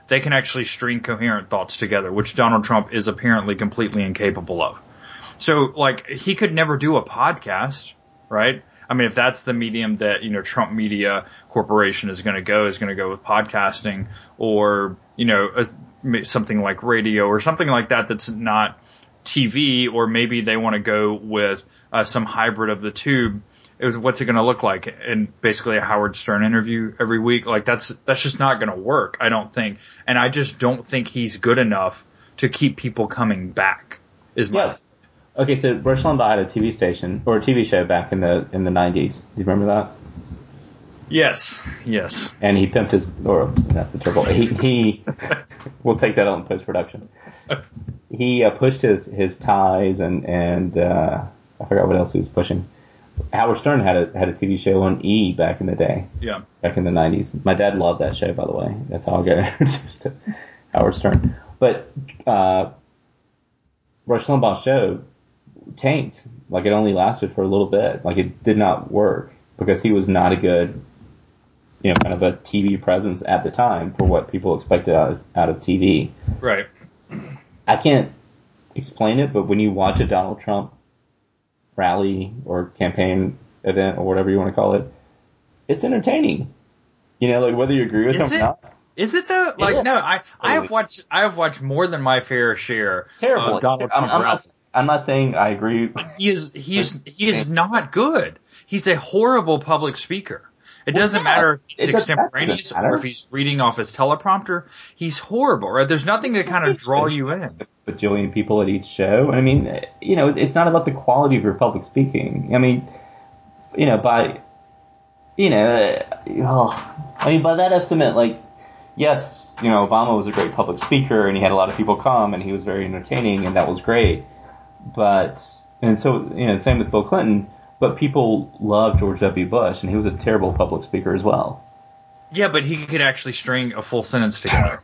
They can actually string coherent thoughts together, which Donald Trump is apparently completely incapable of. So, like, he could never do a podcast, right? I mean, if that's the medium that, you know, Trump Media Corporation is going to go, is going to go with podcasting or, you know, a, something like radio or something like that that's not TV, or maybe they want to go with uh, some hybrid of the two it was what's it going to look like in basically a Howard Stern interview every week like that's that's just not going to work I don't think and I just don't think he's good enough to keep people coming back is my Yeah. Okay, so Rush Limbaugh had a TV station or a TV show back in the in the nineties. Do you remember that? yes yes And he pimped his or that's a terrible. He he. we'll take that out in post production. He uh, pushed his his ties and and uh, I forgot what else he was pushing. Howard Stern had a had a TV show on E back in the day. yeah back in the 90s. My dad loved that show, by the way. That's how I got introduced to Howard Stern. But uh, Rush Limbaugh's show tanked. Like it only lasted for a little bit. Like it did not work because he was not a good, you know, kind of a TV presence at the time for what people expected out of, out of TV. right I can't explain it, but when you watch a Donald Trump rally or campaign event or whatever you want to call it, it's entertaining. You know, like whether you agree with Is him it? or not. is it though like Yeah. no I I have watched I have watched more than my fair share Terrible. of Donald I'm, Trump I'm not. I'm not saying I agree. he is he's he is not good. He's a horrible public speaker. It Well, doesn't yeah. matter if he's extemporaneous or if he's reading off his teleprompter. He's horrible, right? There's nothing to kind of draw you in. Bajillion people at each show. I mean, you know, it's not about the quality of your public speaking. I mean, you know, by, you know, uh, oh, I mean, by that estimate, like, yes, you know, Obama was a great public speaker and he had a lot of people come and he was very entertaining and that was great. But, and so, you know, same with Bill Clinton, but people loved George W. Bush and he was a terrible public speaker as well. Yeah, but he could actually string a full sentence together.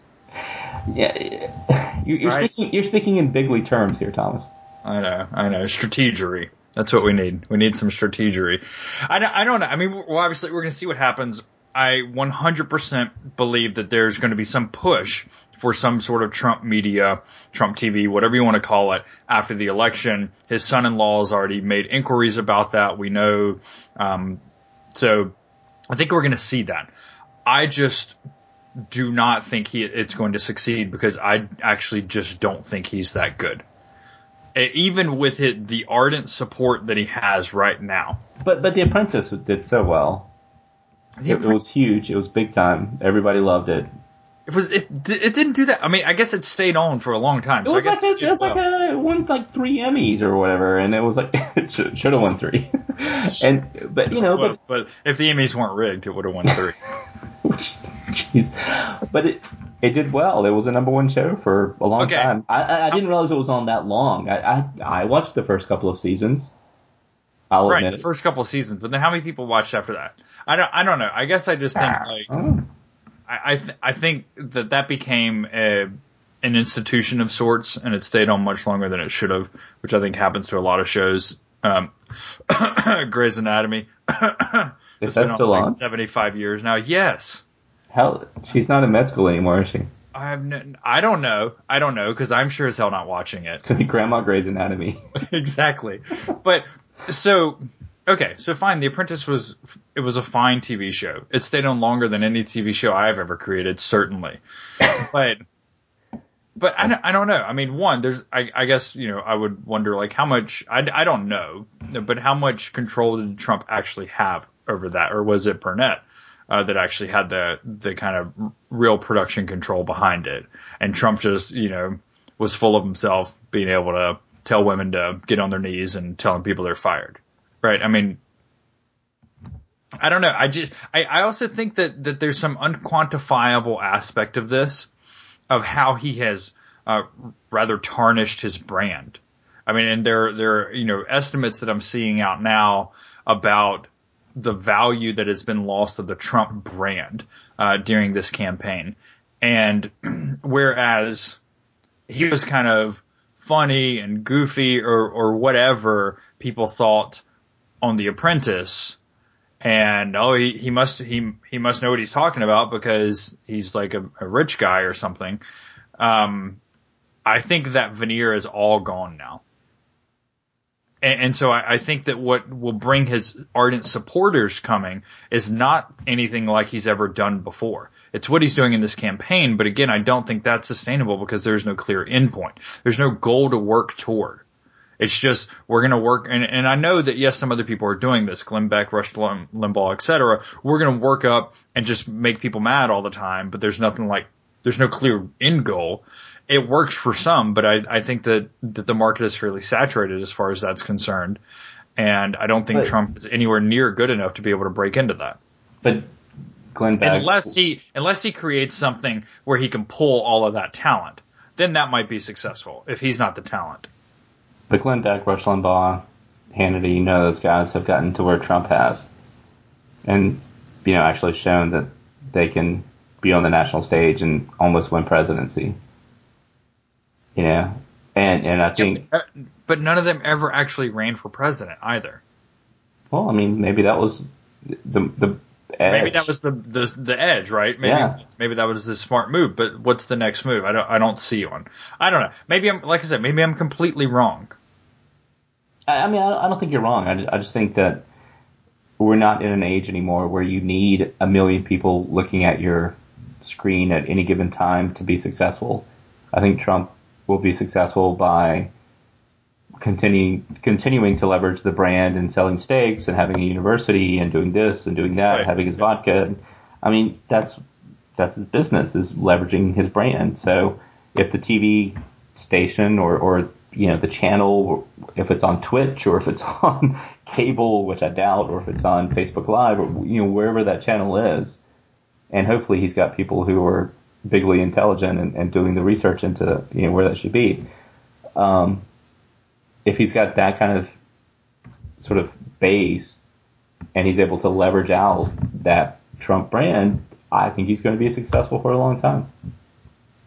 Yeah, you- you're Right. speaking, you're speaking in bigly terms here, Thomas. I know, I know. Strategery. That's what we need. We need some strategery. I don't, I don't know. I mean, well, obviously, we're going to see what happens. I 100% believe that there's going to be some push for some sort of Trump media, Trump TV, whatever you want to call it, after the election. His son-in-law has already made inquiries about that. We know. Um, so I think we're going to see that. I just do not think he it's going to succeed because I actually just don't think he's that good. Even with it, the ardent support that he has right now. But but The Apprentice did so well. It, it, was huge. It was big time. Everybody loved it. It was it. It didn't do that. I mean, I guess it stayed on for a long time. So it was I guess like a, it, it was well. like a won like three Emmys or whatever, and it was like it should, should have won three. and but you know, but, but if the Emmys weren't rigged, it would have won three. Jeez, but it it did well. It was a number one show for a long okay. time. I, I, didn't realize it was on that long. I, I I watched the first couple of seasons. I'll right, the first couple of seasons, but then how many people watched after that? I don't I don't know. I guess I just think ah. like. Oh I I, th- I think that that became a an institution of sorts, and it stayed on much longer than it should have, which I think happens to a lot of shows. Um, Grey's Anatomy. Is that still on? Like Seventy five years now. Yes. Hell, she's not in med school anymore, is she? I have no, I don't know. I don't know because I'm sure as hell not watching it. It's gonna be Grandma Grey's Anatomy. exactly. But so Okay, so fine. The Apprentice was it was a fine TV show. It stayed on longer than any TV show I've ever created, certainly. but but I, I don't know. I mean, one, there's I, I guess you know I would wonder like how much I, I don't know, but how much control did Trump actually have over that, or was it Burnett uh, that actually had the the kind of real production control behind it, and Trump just you know was full of himself, being able to tell women to get on their knees and telling people they're fired right? I mean, I don't know. I just, I, I also think that, that there's some unquantifiable aspect of this, of how he has, uh, rather tarnished his brand. I mean, and there, there are, you know, estimates that I'm seeing out now about the value that has been lost of the Trump brand, uh, during this campaign. And whereas he was kind of funny and goofy or, or whatever people thought on The Apprentice, and oh, he, he must he he must know what he's talking about because he's like a, a rich guy or something. Um, I think that veneer is all gone now. And, so I, think that what will bring his ardent supporters coming is not anything like he's ever done before. It's what he's doing in this campaign, but again, I don't think that's sustainable because there's no clear endpoint. There's no goal to work toward. It's just we're going to work, and, and I know that yes, some other people are doing this, Glenn Beck, Rush Limbaugh, etc. We're going to work up and just make people mad all the time, but there's nothing like there's no clear end goal. It works for some, but I, I think that, that the market is fairly saturated as far as that's concerned. And I don't think but, Trump is anywhere near good enough to be able to break into that. But Glenn Beck, unless he unless he creates something where he can pull all of that talent, then that might be successful if he's not the talent. But Glenn Beck, Rush Limbaugh, Hannity, you know those guys have gotten to where Trump has. And, you know, actually shown that they can be on the national stage and almost win presidency. Know? And, and I think. Yeah, uh, but none of them ever actually ran for president either. Well, I mean, maybe that was the, the Edge. Maybe that was the, the the edge, right? Maybe yeah. maybe that was a smart move. But what's the next move? I don't I don't see one. I don't know. Maybe I'm like I said. Maybe I'm completely wrong. I, mean, I don't think you're wrong. I just, I just think that we're not in an age anymore where you need a million people looking at your screen at any given time to be successful. I think Trump will be successful by continuing continuing to leverage the brand and selling steaks and having a university and doing this and doing that, right. having his vodka. I mean, that's that's his business is leveraging his brand. So if the TV station or, or you know, the channel, if it's on Twitch or if it's on cable, which I doubt, or if it's on Facebook Live or, you know, wherever that channel is. And hopefully he's got people who are bigly intelligent and, and doing the research into, you know, where that should be. Um, if he's got that kind of sort of base and he's able to leverage out that Trump brand, I think he's going to be successful for a long time.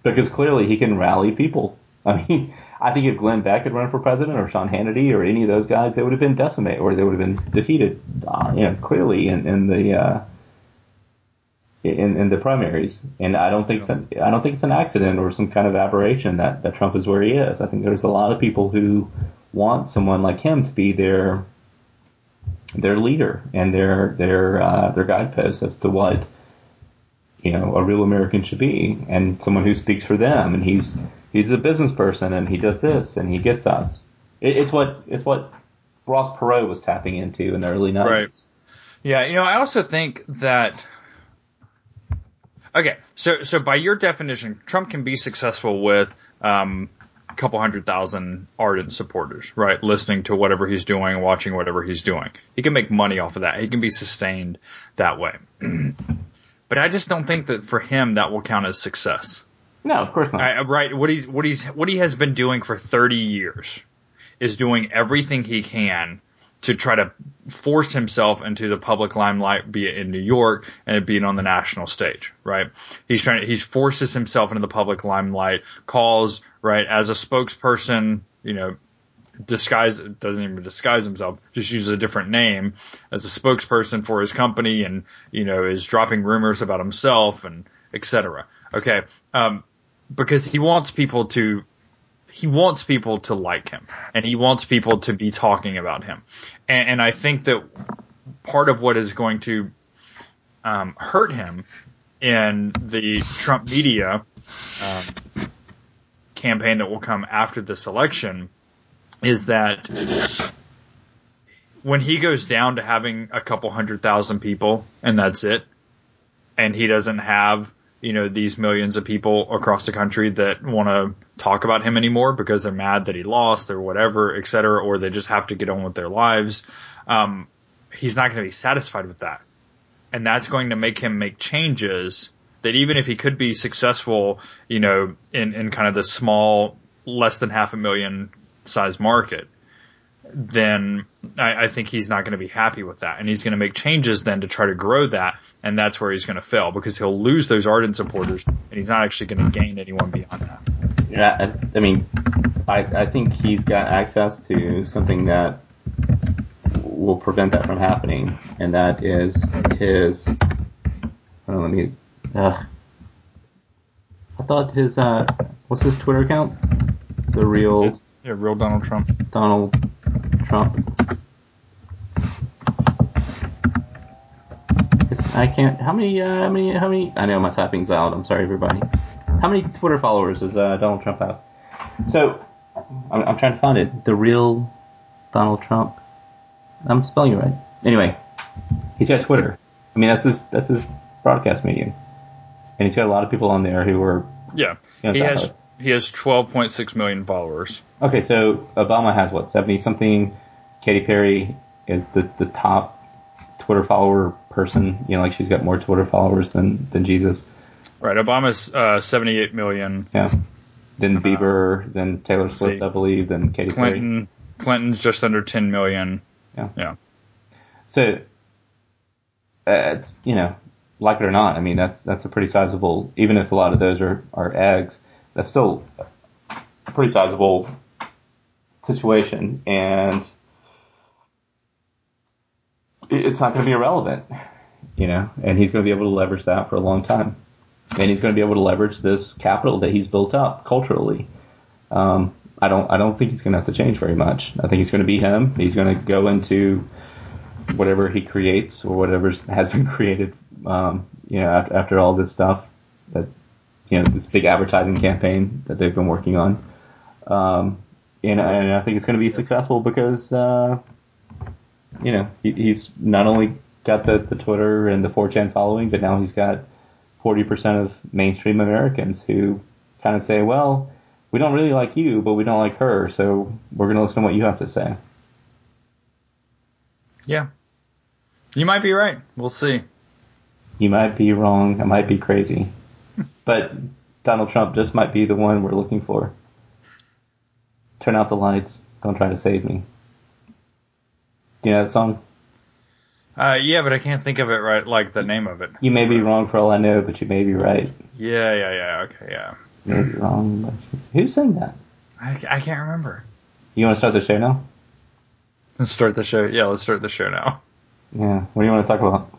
Because clearly he can rally people. I mean, I think if Glenn Beck had run for president or Sean Hannity or any of those guys, they would have been decimated or they would have been defeated, uh, you know, clearly in, in the, uh, in, in the primaries. And I don't think an, I don't think it's an accident or some kind of aberration that, that Trump is where he is. I think there's a lot of people who want someone like him to be their, their leader and their, their, uh, their guidepost as to what you know, a real American should be, and someone who speaks for them, and he's he's a business person, and he does this, and he gets us. It, it's what it's what Ross Perot was tapping into in the early nineties. Right. Yeah, you know, I also think that. Okay, so so by your definition, Trump can be successful with um, a couple hundred thousand ardent supporters, right? Listening to whatever he's doing, watching whatever he's doing. He can make money off of that. He can be sustained that way. but I just don't think that for him that will count as success. No, of course not. I, right. What he's what he's what he has been doing for 30 years is doing everything he can to try to force himself into the public limelight, be it in New York and being on the national stage, right? He's trying to, he forces himself into the public limelight, calls, right, as a spokesperson, you know, disguise, doesn't even disguise himself, just uses a different name as a spokesperson for his company and, you know, is dropping rumors about himself and etc. Okay. Um, because he wants people to he wants people to like him and he wants people to be talking about him. And, and I think that part of what is going to um, hurt him in the Trump media um, campaign that will come after this election is that when he goes down to having a couple hundred thousand people and that's it, and he doesn't have you know these millions of people across the country that want to talk about him anymore because they're mad that he lost or whatever, et cetera, or they just have to get on with their lives. Um, he's not going to be satisfied with that, and that's going to make him make changes that even if he could be successful, you know, in in kind of the small, less than half a million size market, then I, I think he's not going to be happy with that. And he's going to make changes then to try to grow that. And that's where he's going to fail because he'll lose those ardent supporters and he's not actually going to gain anyone beyond that. Yeah, I, I mean, I, I think he's got access to something that will prevent that from happening, and that is his. Oh, let me. Uh, I thought his uh, what's his Twitter account? The real. It's, yeah, real Donald Trump. Donald Trump. I can't. How many? Uh, how many? How many? I know my typing's loud. I'm sorry, everybody. How many Twitter followers does uh, Donald Trump have? So, I'm, I'm, trying to find it. The real Donald Trump. I'm spelling it right. Anyway, he's got Twitter. I mean, that's his that's his broadcast medium, and he's got a lot of people on there who are. Yeah, you know, he has he has 12.6 million followers. Okay, so Obama has what 70 something. Katy Perry is the the top Twitter follower person. You know, like she's got more Twitter followers than than Jesus. Right. Obama's uh, 78 million. Yeah. Then Bieber, then Taylor Swift, I believe, then Katy Clinton, Perry. Clinton's just under 10 million. Yeah. Yeah. So, uh, it's you know, like it or not, I mean that's that's a pretty sizable. Even if a lot of those are are eggs, that's still a pretty sizable situation, and it's not going to be irrelevant, you know. And he's going to be able to leverage that for a long time, and he's going to be able to leverage this capital that he's built up culturally. Um, I don't I don't think he's going to have to change very much. I think he's going to be him. He's going to go into whatever he creates or whatever has been created. Um, you know, after, after all this stuff that you know this big advertising campaign that they've been working on. Um, and, and I think it's going to be successful because uh, you know he, he's not only got the, the Twitter and the 4chan following, but now he's got 40% of mainstream Americans who kind of say, well, we don't really like you, but we don't like her, so we're going to listen to what you have to say. Yeah. You might be right. We'll see. You might be wrong. I might be crazy but Donald Trump just might be the one we're looking for. Turn out the lights. Don't try to save me. Do you know that song? Uh, yeah, but I can't think of it right, like the name of it. You may be wrong for all I know, but you may be right. Yeah, yeah, yeah. Okay, yeah. You may be wrong, but you... who sang that? I, I can't remember. You want to start the show now? Let's start the show. Yeah, let's start the show now. Yeah. What do you want to talk about?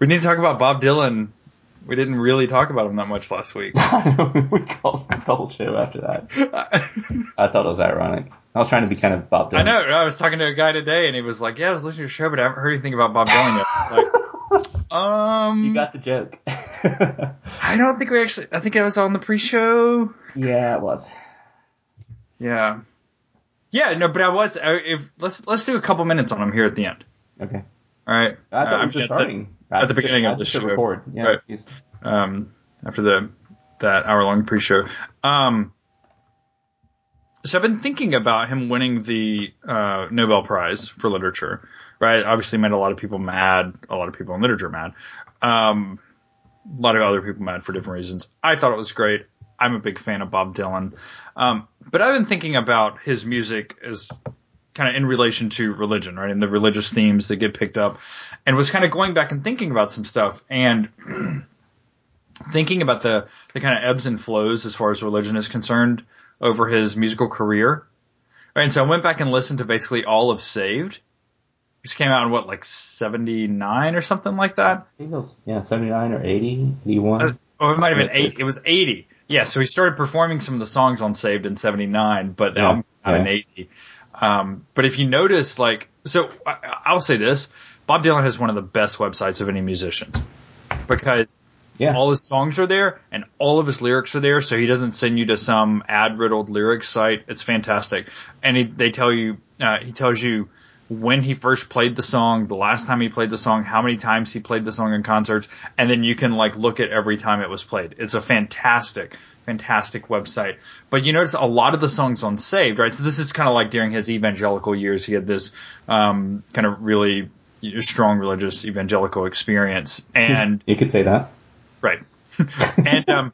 We need to talk about Bob Dylan we didn't really talk about him that much last week. we called the whole show after that. I thought it was ironic. I was trying to be kind of Bob Dylan. I know. I was talking to a guy today, and he was like, "Yeah, I was listening to your show, but I haven't heard anything about Bob Dylan yet." It's like, um, you got the joke. I don't think we actually. I think I was on the pre-show. Yeah, it was. Yeah. Yeah, no, but I was. If let's let's do a couple minutes on him here at the end. Okay. All right. I thought uh, we were just starting the, at the beginning of the show. Record. Yeah. Right. Um, after the that hour long pre-show. Um, so I've been thinking about him winning the uh, Nobel Prize for literature. Right. Obviously, made a lot of people mad. A lot of people in literature mad. Um, a lot of other people mad for different reasons. I thought it was great. I'm a big fan of Bob Dylan. Um, but I've been thinking about his music as kind of in relation to religion, right? And the religious themes that get picked up and was kind of going back and thinking about some stuff and thinking about the, the kind of ebbs and flows as far as religion is concerned over his musical career. And so I went back and listened to basically all of Saved, which came out in what, like 79 or something like that? I think it was, yeah, 79 or 80, 81. Uh, oh, it might have been eight. It was 80. Yeah, so he started performing some of the songs on Saved in '79, but the yeah, album out yeah. in '80. Um, but if you notice, like, so I, will say this: Bob Dylan has one of the best websites of any musician because yeah. all his songs are there and all of his lyrics are there. So he doesn't send you to some ad riddled lyrics site. It's fantastic, and he, they tell you, uh, he tells you when he first played the song, the last time he played the song, how many times he played the song in concerts, and then you can like look at every time it was played. It's a fantastic, fantastic website. But you notice a lot of the songs on Saved, right? So this is kind of like during his evangelical years, he had this um, kind of really strong religious evangelical experience, and you could say that, right? and um,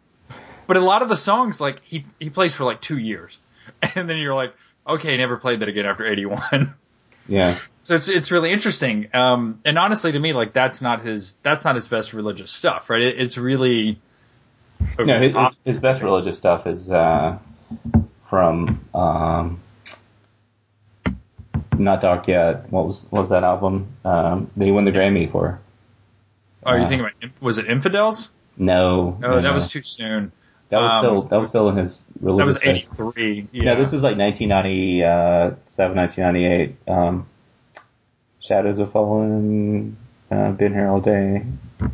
but a lot of the songs, like he he plays for like two years, and then you're like, okay, never played that again after eighty one. Yeah. So it's it's really interesting. Um, and honestly, to me, like that's not his that's not his best religious stuff, right? It, it's really. No, his, his, his, best religious stuff is uh, from um, not dark yet. What was what was that album? Um, that he won the Grammy for. Oh, uh, you thinking about was it Infidels? No. Oh, no, that was too soon. That was um, still that was still in his religious. That was eighty three. Yeah. this was like 1997, 1998. Um, Shadows of Fallen, uh, Been Here All Day.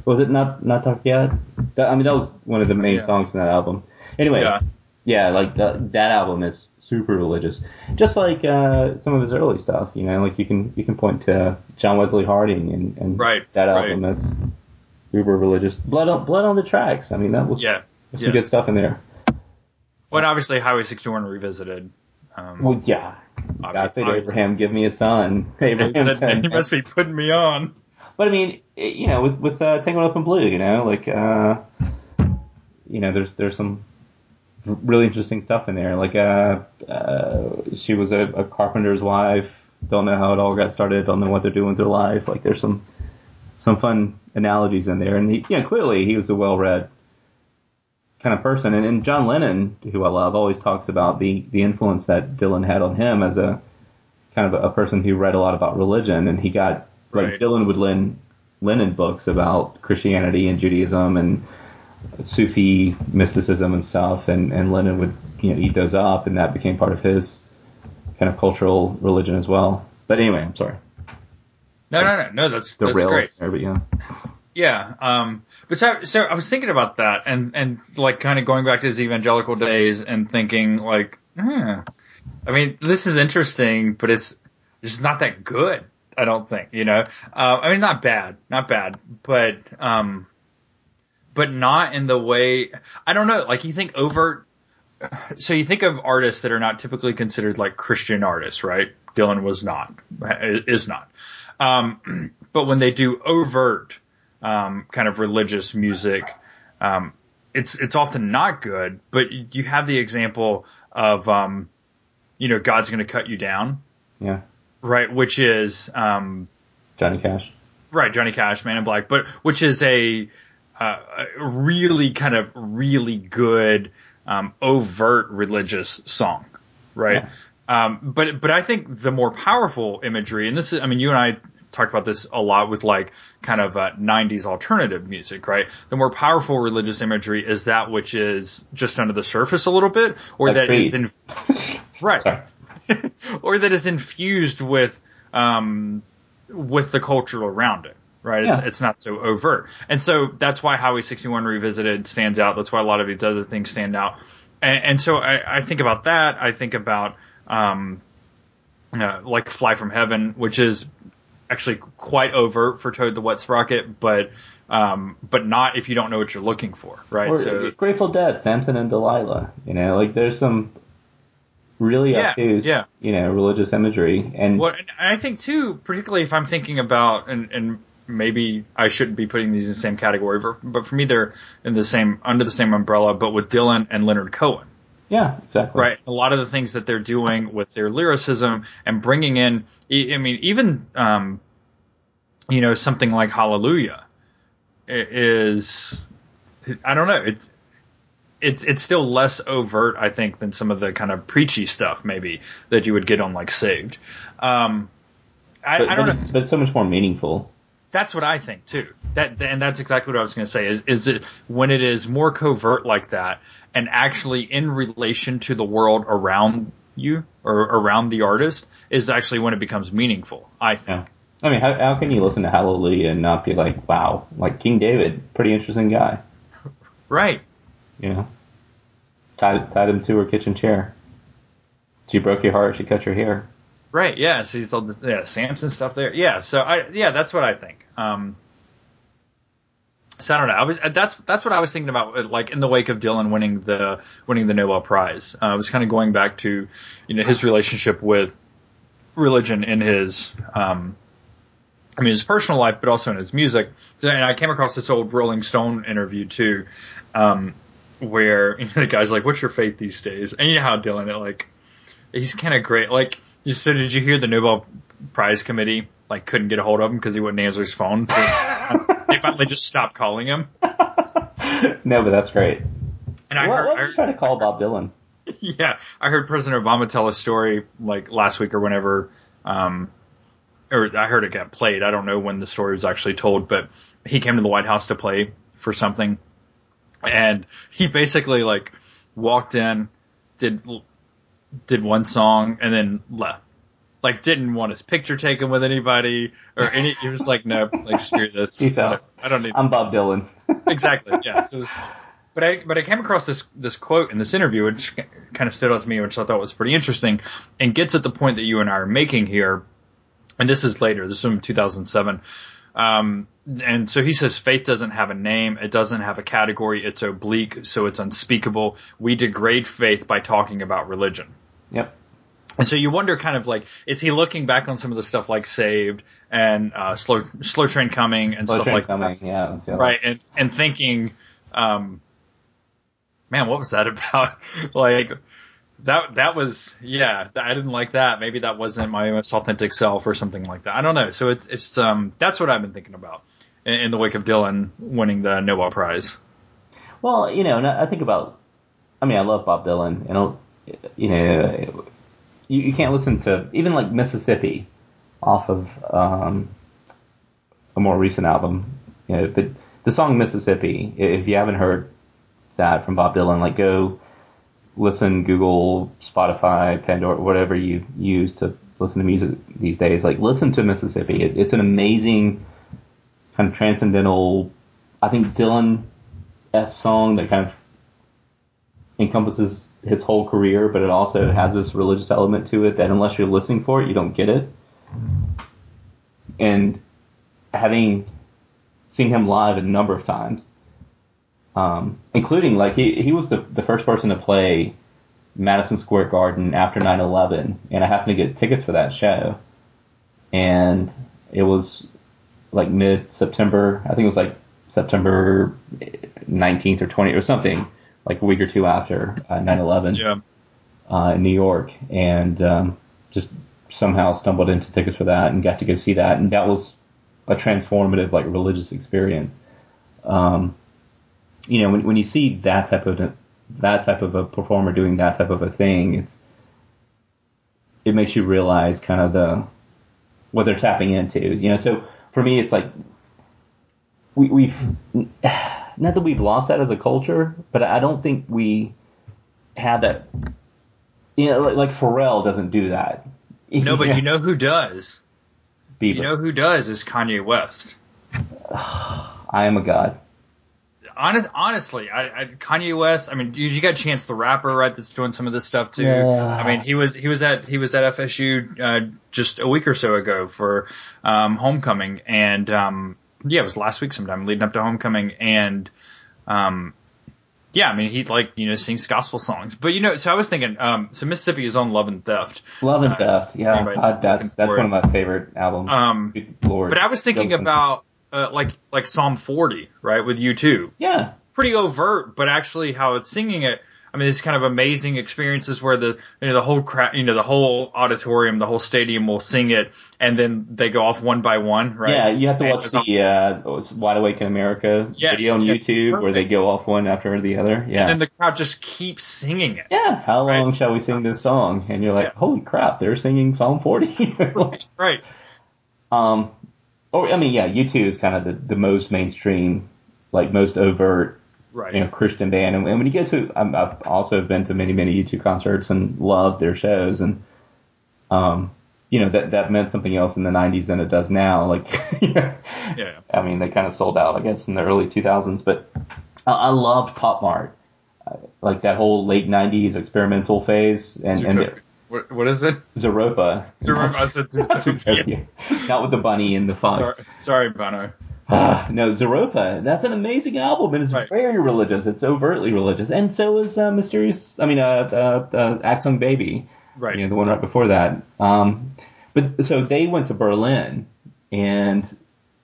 Was it not not dark yet? That, I mean, that was one of the main yeah. songs from that album. Anyway, yeah, yeah like that that album is super religious, just like uh, some of his early stuff. You know, like you can you can point to John Wesley Harding and, and right, that album right. is super religious. Blood on Blood on the Tracks. I mean, that was yeah some good stuff in there. Well, obviously Highway 61 revisited. Um, well, yeah. God said Abraham, give me a son. Abraham said, said, he must be putting me on. But I mean, you know, with with uh, Tangled Up in Blue, you know, like, uh, you know, there's there's some really interesting stuff in there. Like, uh, uh, she was a, a carpenter's wife. Don't know how it all got started. Don't know what they're doing with their life. Like, there's some some fun analogies in there. And he, yeah, clearly he was a well-read kind of person. And, and John Lennon, who I love, always talks about the the influence that Dylan had on him as a kind of a, a person who read a lot about religion, and he got right. like Dylan would lend Lennon books about Christianity and Judaism and Sufi mysticism and stuff, and and Lennon would you know eat those up, and that became part of his kind of cultural religion as well. But anyway, I'm sorry. No, no, no, no. That's the that's great. There, but yeah. Yeah. Um, but so, so I was thinking about that and, and like kind of going back to his evangelical days and thinking like, eh, I mean, this is interesting, but it's just not that good. I don't think, you know, uh, I mean, not bad, not bad, but, um, but not in the way, I don't know, like you think overt, so you think of artists that are not typically considered like Christian artists, right? Dylan was not, is not. Um, but when they do overt, um, kind of religious music, um, it's it's often not good. But you have the example of um, you know God's going to cut you down. Yeah. Right, which is um, Johnny Cash. Right, Johnny Cash, Man in Black, but which is a, uh, a really kind of really good um, overt religious song, right? Yeah. Um, but but I think the more powerful imagery, and this is, I mean, you and I talked about this a lot with like kind of uh, 90s alternative music, right? The more powerful religious imagery is that which is just under the surface a little bit, or that is in, right, or that is infused with um, with the culture around it, right? It's, it's not so overt. And so that's why Highway 61 Revisited stands out. That's why a lot of these other things stand out. And, and so I, I, think about that. I think about, um, uh, like Fly from Heaven, which is actually quite overt for Toad the Wet Sprocket, but, um, but not if you don't know what you're looking for, right? Or so, Grateful Dead, Samson and Delilah, you know, like there's some really yeah, obtuse, yeah. you know, religious imagery. And what and I think too, particularly if I'm thinking about and and maybe I shouldn't be putting these in the same category, but for me they're in the same under the same umbrella, but with Dylan and Leonard Cohen. Yeah, exactly. Right. A lot of the things that they're doing with their lyricism and bringing in, I mean, even, um, you know, something like Hallelujah is, I don't know, it's, it's it's still less overt, I think, than some of the kind of preachy stuff maybe that you would get on like Saved. Um, I, but, I don't but know. But it's so much more meaningful. That's what I think too. That and that's exactly what I was going to say. Is is it when it is more covert like that, and actually in relation to the world around you or around the artist, is actually when it becomes meaningful. I think. Yeah. I mean, how, how can you listen to Hallelujah and not be like, wow, like King David, pretty interesting guy. Right. You know, tied tied him to her kitchen chair. She broke your heart. She cut your hair. Right. Yeah. So you told the yeah, Samson stuff there. Yeah. So I yeah, that's what I think. Um, so I don't know. I was that's that's what I was thinking about, like in the wake of Dylan winning the winning the Nobel Prize. Uh, I was kind of going back to you know his relationship with religion in his um, I mean his personal life, but also in his music. So, and I came across this old Rolling Stone interview too, um, where you know, the guy's like, "What's your faith these days?" And you know how Dylan, it like, he's kind of great. Like, so did you hear the Nobel Prize committee like couldn't get a hold of him because he wouldn't answer his phone? they finally just stopped calling him. no, but that's great. And I heard, what I trying to call Bob Dylan. Yeah, I heard President Obama tell a story like last week or whenever, um, or I heard it got played. I don't know when the story was actually told, but he came to the White House to play for something and he basically like walked in, did did one song, and then left. Like didn't want his picture taken with anybody or any. He was like, no, like screw this. I don't, I don't need. I'm Bob Dylan. exactly. Yeah. So, but I but I came across this this quote in this interview, which kind of stood out to me, which I thought was pretty interesting, and gets at the point that you and I are making here. And this is later. This is from 2007. Um, and so he says faith doesn't have a name, it doesn't have a category, it's oblique, so it's unspeakable. We degrade faith by talking about religion. Yep. And so you wonder kind of like, is he looking back on some of the stuff like Saved and uh, Slow Slow Train Coming and slow stuff like coming, that? Yeah, right, and and thinking, um, man, what was that about? like, that that was yeah I didn't like that maybe that wasn't my most authentic self or something like that I don't know so it's it's um that's what I've been thinking about in, in the wake of Dylan winning the Nobel Prize. Well, you know, I think about I mean I love Bob Dylan and you know you, you can't listen to even like Mississippi off of um, a more recent album you know but the song Mississippi if you haven't heard that from Bob Dylan like go listen, Google, Spotify, Pandora, whatever you use to listen to music these days, like listen to Mississippi. It, it's an amazing kind of transcendental, I think Dylan S song that kind of encompasses his whole career, but it also has this religious element to it that unless you're listening for it, you don't get it. And having seen him live a number of times, um, including like he he was the the first person to play Madison Square Garden after 9/11, and I happened to get tickets for that show, and it was like mid September. I think it was like September 19th or 20th or something, like a week or two after uh, 9/11. Yeah. Uh, in New York, and um, just somehow stumbled into tickets for that and got to go see that, and that was a transformative like religious experience. Um, you know, when when you see that type of that type of a performer doing that type of a thing, it's it makes you realize kind of the what they're tapping into. You know, so for me, it's like we, we've not that we've lost that as a culture, but I don't think we have that. You know, like, like Pharrell doesn't do that. No, but you know who does? Bieber. You know who does is Kanye West. I am a god. Honest, honestly, I, I, Kanye West. I mean, you, you got Chance the Rapper, right? That's doing some of this stuff too. Yeah. I mean, he was he was at he was at FSU uh, just a week or so ago for um, homecoming, and um, yeah, it was last week sometime leading up to homecoming, and um, yeah, I mean, he like you know sings gospel songs, but you know, so I was thinking, um, so Mississippi is on Love and Theft, Love and Uh, Theft. Yeah, God, that's that's one of my favorite albums. um, Lord. but I was thinking about uh, like like Psalm 40, right, with U2. Yeah, pretty overt, but actually how it's singing it. I mean, it's kind of amazing experiences where the you know the whole crowd, you know, the whole auditorium, the whole stadium will sing it, and then they go off one by one, right? yeah. You have to And watch all- the uh, Wide Awake in America Yes, video on yes, YouTube where they go off one after the other. Yeah. And then the crowd just keeps singing it. yeah, how Right. long shall we sing this song? And you're like, Yeah. holy crap, they're singing Psalm 40. Right. um, or I mean, yeah, U2 is kind of the, the most mainstream, like most overt, Right. you know, Christian band. And, and when you get to, I'm, I've also been to many, many U2 concerts and loved their shows. And, um, you know, that, that meant something else in the 90s than it does now. Like, Yeah. I mean, they kind of sold out, I guess, in the early 2000s. But I, I loved Pop Mart, like that whole late 90s experimental phase. And, and. What, what is it? Zooropa. I Zootopia. Zootopia. Not with the bunny and the fox. Sorry, sorry, Bono. Ah, no, Zooropa. That's an amazing album, and it's Right. very religious. It's overtly religious, and so is uh, Mysterious. I mean, uh, uh, uh, Achtung Baby. Right. You know, the one right before that. Um, but so they went to Berlin, and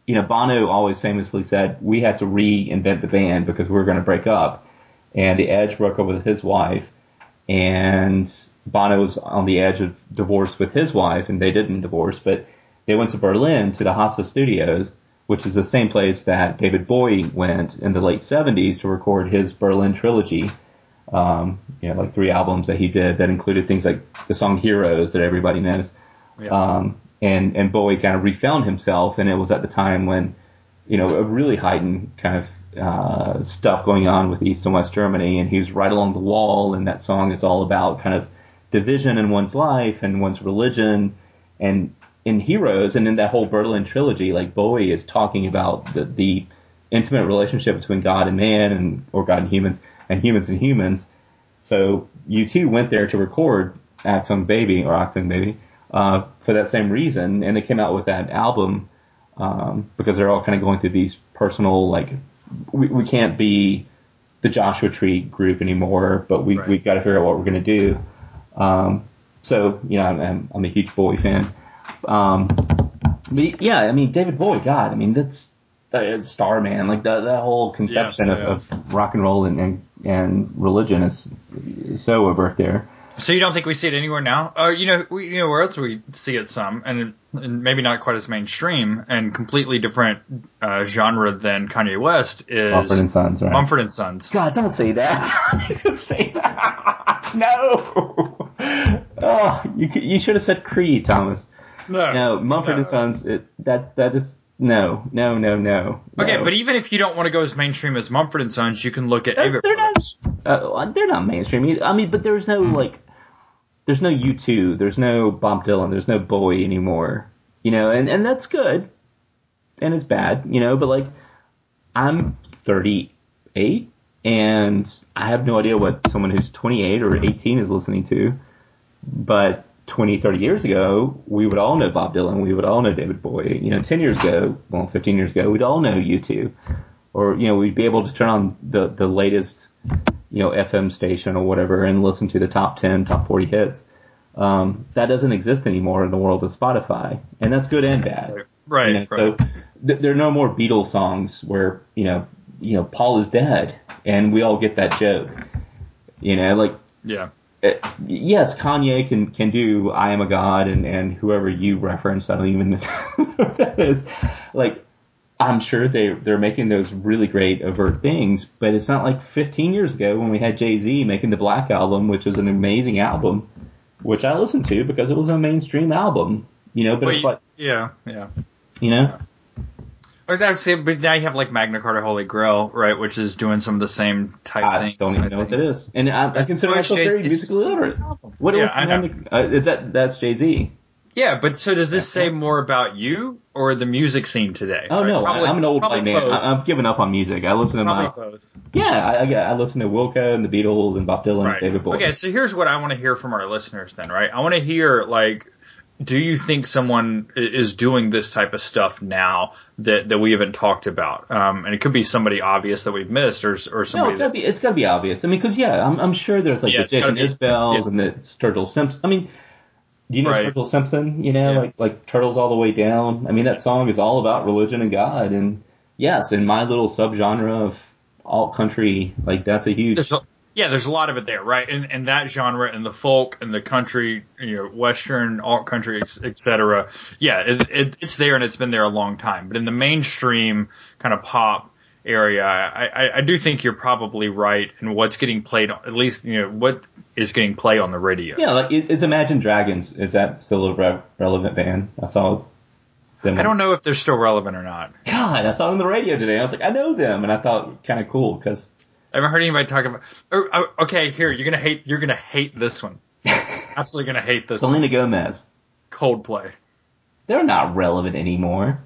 you know, Bono always famously said we had to reinvent the band because we were going to break up, and the Edge broke up with his wife, and Bono was on the edge of divorce with his wife, and they didn't divorce, but they went to Berlin to the Hansa Studios, which is the same place that David Bowie went in the late 70s to record his Berlin trilogy. Um, you know, like three albums that he did that included things like the song Heroes that everybody knows. Yeah. Um, and, and Bowie kind of refound himself, and it was at the time when, you know, a really heightened kind of uh, stuff going on with East and West Germany, and he was right along the wall, and that song is all about kind of division in one's life and one's religion, and in Heroes and in that whole Berlin trilogy, like Bowie is talking about the, the intimate relationship between God and man, and or God and humans, and humans and humans. So U2 went there to record Achtung Baby or Achtung Baby uh, for that same reason, and they came out with that album um, because they're all kind of going through these personal like we, we can't be the Joshua Tree group anymore, but we Right. we've got to figure out what we're going to do. Um, so you know, I'm, I'm, I'm a huge Bowie fan. Um, but yeah, I mean David Bowie, God, I mean that's uh, Starman, like that that whole conception Yeah, of, of rock and roll and, and and religion is, is so overt there. So you don't think we see it anywhere now? Uh, you know, we, you know where else we see it some, and, and maybe not quite as mainstream and completely different uh, genre than Kanye West is Mumford and Sons, right? Mumford and Sons. God, don't say that. don't say that. No. Oh, you you should have said Creed, Thomas. No, No, Mumford and Sons. It, that that is no, no, no, no. Okay, no. but even if you don't want to go as mainstream as Mumford and Sons, you can look at They're- they're not- uh, they're not mainstream. I mean, but there's no like, there's no U2, there's no Bob Dylan, there's no Bowie anymore. You know, and and that's good, and it's bad. You know, but like, I'm 38, and I have no idea what someone who's 28 or 18 is listening to. But 20, 30 years ago, we would all know Bob Dylan, we would all know David Bowie. You know, 10 years ago, well, 15 years ago, we'd all know U2. Or, you know, we'd be able to turn on the, the latest, you know, FM station or whatever and listen to the top 10, top 40 hits. Um, that doesn't exist anymore in the world of Spotify. And that's good and bad. Right, You know, right. So th- there are no more Beatles songs where, you know, you know, Paul is dead and we all get that joke. You know, like, yeah. Uh, yes, Kanye can can do "I Am a God" and and whoever you referenced, I don't even know who that is. Like, I'm sure they they're making those really great overt things, but it's not like 15 years ago when we had Jay Z making the Black album, which was an amazing album, which I listened to because it was a mainstream album. You know, but it's like yeah, yeah. you know, Or that's it, but now you have like Magna Carta Holy Grail, right, which is doing some of the same type I things. don't even know what that is, and I, I consider myself Jay-Z. very musically literate. What Yeah, was I know. Uh, is that that's Jay Z? Yeah, but so does this say more about you or the music scene today? Oh no, probably, I'm an old white man. Both. I, have given up on music. I listen to probably my both. Yeah, I, I, listen to Wilco and the Beatles and Bob Dylan, right. and David Bowie. Okay, so here's what I want to hear from our listeners then, right? I want to hear like do you think someone is doing this type of stuff now that, that we haven't talked about? Um, and it could be somebody obvious that we've missed, or or somebody. No, it's gotta be it's gotta be obvious. I mean, because yeah, I'm, I'm sure there's like yeah, the Jason Isbells yeah. and the Sturgill Simpson. I mean, do you know right. Sturgill Simpson? You know, yeah. like like Turtles All the Way Down. I mean, that song is all about religion and God, and yes, in my little subgenre of alt country, like that's a huge. There's a, yeah, there's a lot of it there, right? And and that genre and the folk and the country, you know, western alt country, etc. Yeah, it, it, it's there and it's been there a long time. But in the mainstream kind of pop area, I, I, I do think you're probably right in what's getting played. At least you know what is getting played on the radio. Yeah, like is Imagine Dragons is that still a re- relevant band? I saw. Them I don't know if they're still relevant or not. God, I saw them on the radio today. I was like, I know them, and I thought kind of cool because I haven't heard anybody talk about. Oh, oh, okay, here you're gonna hate. You're gonna hate this one. Absolutely gonna hate this. Selena one. Gomez. Coldplay. They're not relevant anymore.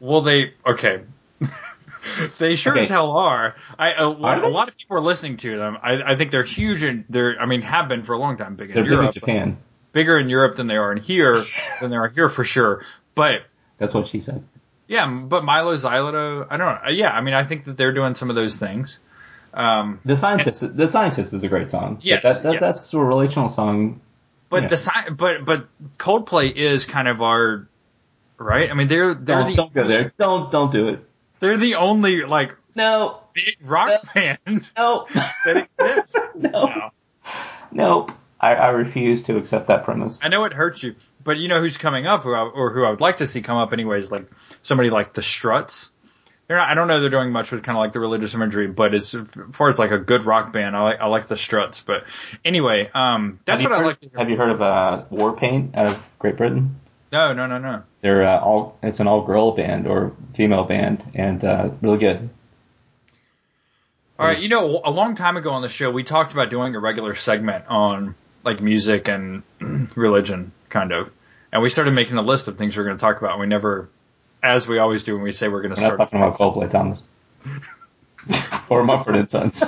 Well, they okay. they sure okay. as hell are. I a, are a lot of people are listening to them. I, I think they're huge and they're. I mean, have been for a long time. Big in they're Europe. Big in Japan. Bigger in Europe than they are in here. than they are here for sure. But that's what she said. Yeah, but Mylo Xyloto, I don't know. Yeah, I mean, I think that they're doing some of those things. Um, the scientist, and, the scientist is a great song. Yes, that, that, yes. that's a relational song. But yeah. the sci- but but Coldplay is kind of our right. I mean, they're they're don't, the don't go there. Don't don't do it. They're the only like no big rock no. band no. that exists. no. no. Nope. I, I refuse to accept that premise. I know it hurts you, but you know who's coming up, who I, or who I would like to see come up anyways, like somebody like the Struts. I don't know they're doing much with kind of like the religious imagery, but as far as like a good rock band, I like I like the Struts. But anyway, um, that's what heard, I like. Have you heard of uh, Warpaint out of Great Britain? No, no, no, no. They're uh, all it's an all girl band or female band, and uh, really good. All right, you know, a long time ago on the show, we talked about doing a regular segment on like music and religion, kind of, and we started making a list of things we are going to talk about. And We never as we always do when we say we're going to start. Not talking about Coldplay, Thomas, or Mumford and Sons,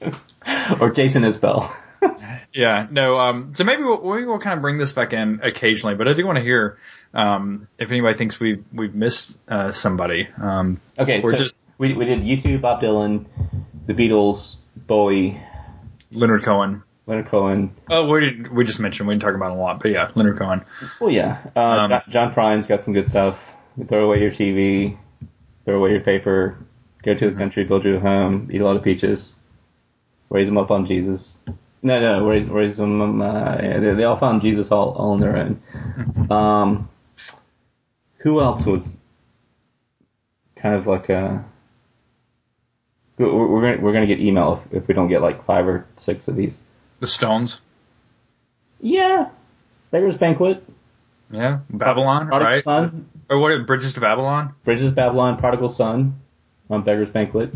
or Jason Isbell. yeah, no. Um, so maybe we'll, maybe we'll kind of bring this back in occasionally, but I do want to hear um, if anybody thinks we've we've missed uh, somebody. Um, okay, we're so just we we did U2, Bob Dylan, the Beatles, Bowie, Leonard Cohen. Leonard Cohen. Oh, we did, we just mentioned we didn't talk about a lot, but yeah, Leonard Cohen. Well, yeah. Uh, um, John, John Prine's got some good stuff. Throw away your TV, throw away your paper, go to the country, build your home, eat a lot of peaches, raise them up on Jesus. No, no, raise, raise them. Uh, they, they all found Jesus all, all on their own. Mm-hmm. Um, who else was kind of like a? We're, we're gonna we're gonna get email if, if we don't get like five or six of these. The Stones. Yeah, Beggar's Banquet. Yeah, Babylon, Prodigal right? Son. Or what? Bridges to Babylon. Bridges to Babylon, Prodigal Son, on Beggar's Banquet.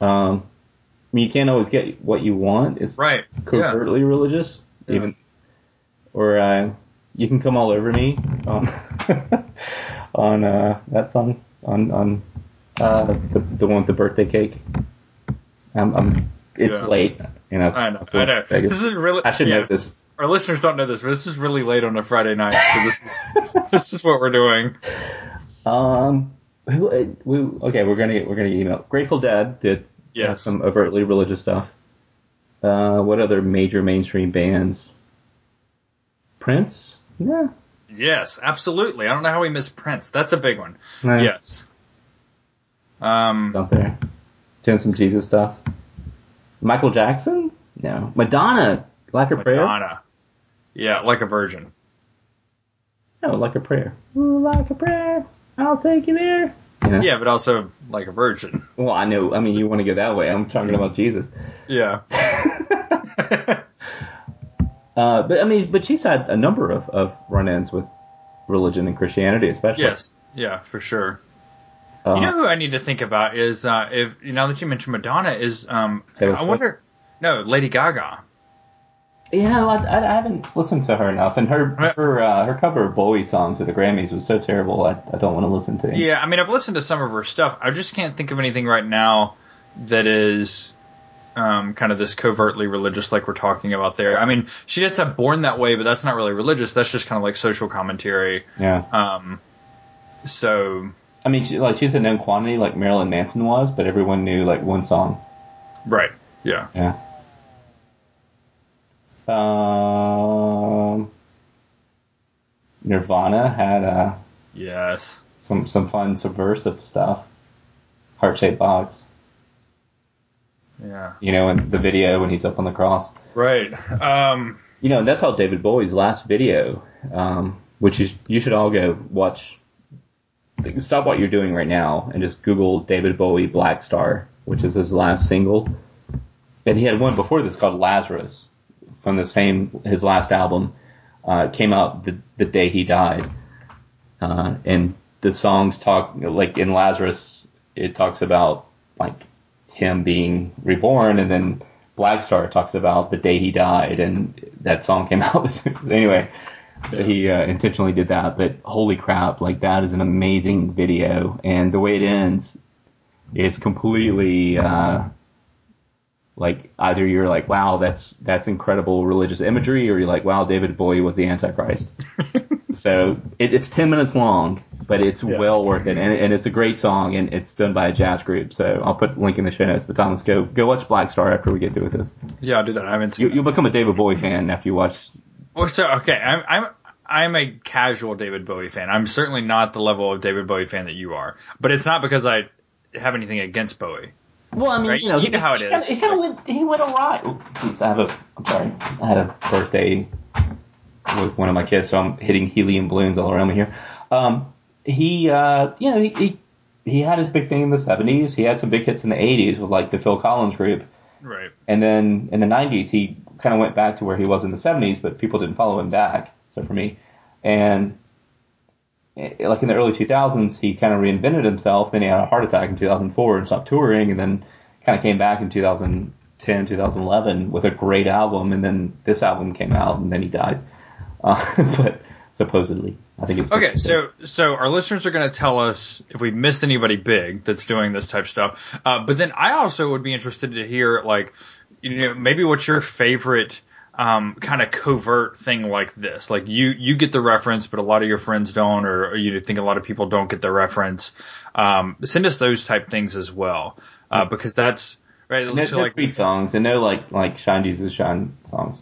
Um, I mean, you can't always get what you want. It's right. covertly yeah. religious, yeah. even. Or uh, you can come all over me on on uh, that song on on uh, the the one with the birthday cake. I'm, I'm it's yeah. late. You know, I know. I know. Vegas. This is really. I should know this our listeners don't know this, but this is really late on a Friday night, so this is this is what we're doing. Um, we, okay, we're gonna we're gonna email. Grateful Dead did yes. some overtly religious stuff. Uh, what other major mainstream bands? Prince, yeah. Yes, absolutely. I don't know how we missed Prince. That's a big one. Yes. Um, out there, doing some Jesus stuff. Michael Jackson? No. Madonna, like a Madonna. prayer. Madonna. Yeah, like a virgin. No, like a prayer. Ooh, like a prayer. I'll take you there. You know? Yeah, but also like a virgin. Well, I know. I mean, you want to go that way. I'm talking about Jesus. Yeah. uh, but I mean, but she's had a number of, of run-ins with religion and Christianity, especially. Yes. Yeah, for sure. Uh, you know who I need to think about is uh, if you know that you mentioned Madonna is um I wonder no Lady Gaga. Yeah, I, I haven't listened to her enough, and her her uh, her cover of Bowie songs at the Grammys was so terrible. I, I don't want to listen to. it. Yeah, I mean, I've listened to some of her stuff. I just can't think of anything right now that is um, kind of this covertly religious, like we're talking about there. I mean, she did have "Born That Way," but that's not really religious. That's just kind of like social commentary. Yeah. Um. So. I mean, she, like she's a known quantity, like Marilyn Manson was, but everyone knew like one song. Right. Yeah. Yeah. Um, Nirvana had uh, yes some some fun subversive stuff. Heart shaped box. Yeah. You know, in the video when he's up on the cross. Right. Um. You know, that's how David Bowie's last video, um, which is you should all go watch. Stop what you're doing right now and just Google David Bowie Black Star, which is his last single. And he had one before this called Lazarus from the same his last album uh, came out the, the day he died, uh, and the songs talk like in Lazarus it talks about like him being reborn, and then Black Star talks about the day he died, and that song came out anyway. He uh, intentionally did that, but holy crap! Like that is an amazing video, and the way it ends is completely uh, like either you're like, wow, that's that's incredible religious imagery, or you're like, wow, David Bowie was the Antichrist. so it, it's ten minutes long, but it's yeah. well worth it, and, and it's a great song, and it's done by a jazz group. So I'll put a link in the show notes. But Thomas, go go watch Black Star after we get through with this. Yeah, I'll do that. I haven't seen. You, will become a David Bowie fan after you watch. Well, so okay, I'm I'm I'm a casual David Bowie fan. I'm certainly not the level of David Bowie fan that you are, but it's not because I have anything against Bowie. Well, I mean, right? you know, you know how it he is. He kind of went. He went awry. Jeez, I have a. I'm sorry. I had a birthday with one of my kids, so I'm hitting helium balloons all around me here. Um, he, uh, you know, he, he he had his big thing in the 70s. He had some big hits in the 80s with like the Phil Collins group. Right. And then in the 90s, he kind of went back to where he was in the 70s, but people didn't follow him back. So for me, and like in the early 2000s, he kind of reinvented himself. Then he had a heart attack in 2004 and stopped touring, and then kind of came back in 2010, 2011 with a great album, and then this album came out, and then he died. Uh, but supposedly, I think it's okay. So, so our listeners are going to tell us if we missed anybody big that's doing this type of stuff. Uh, but then I also would be interested to hear, like, you know, maybe what's your favorite um, kind of covert thing like this. Like you you get the reference, but a lot of your friends don't, or, or you think a lot of people don't get the reference. Um, send us those type things as well, uh, because that's right. No, so like Creed songs and no like like Shine Jesus Shine songs.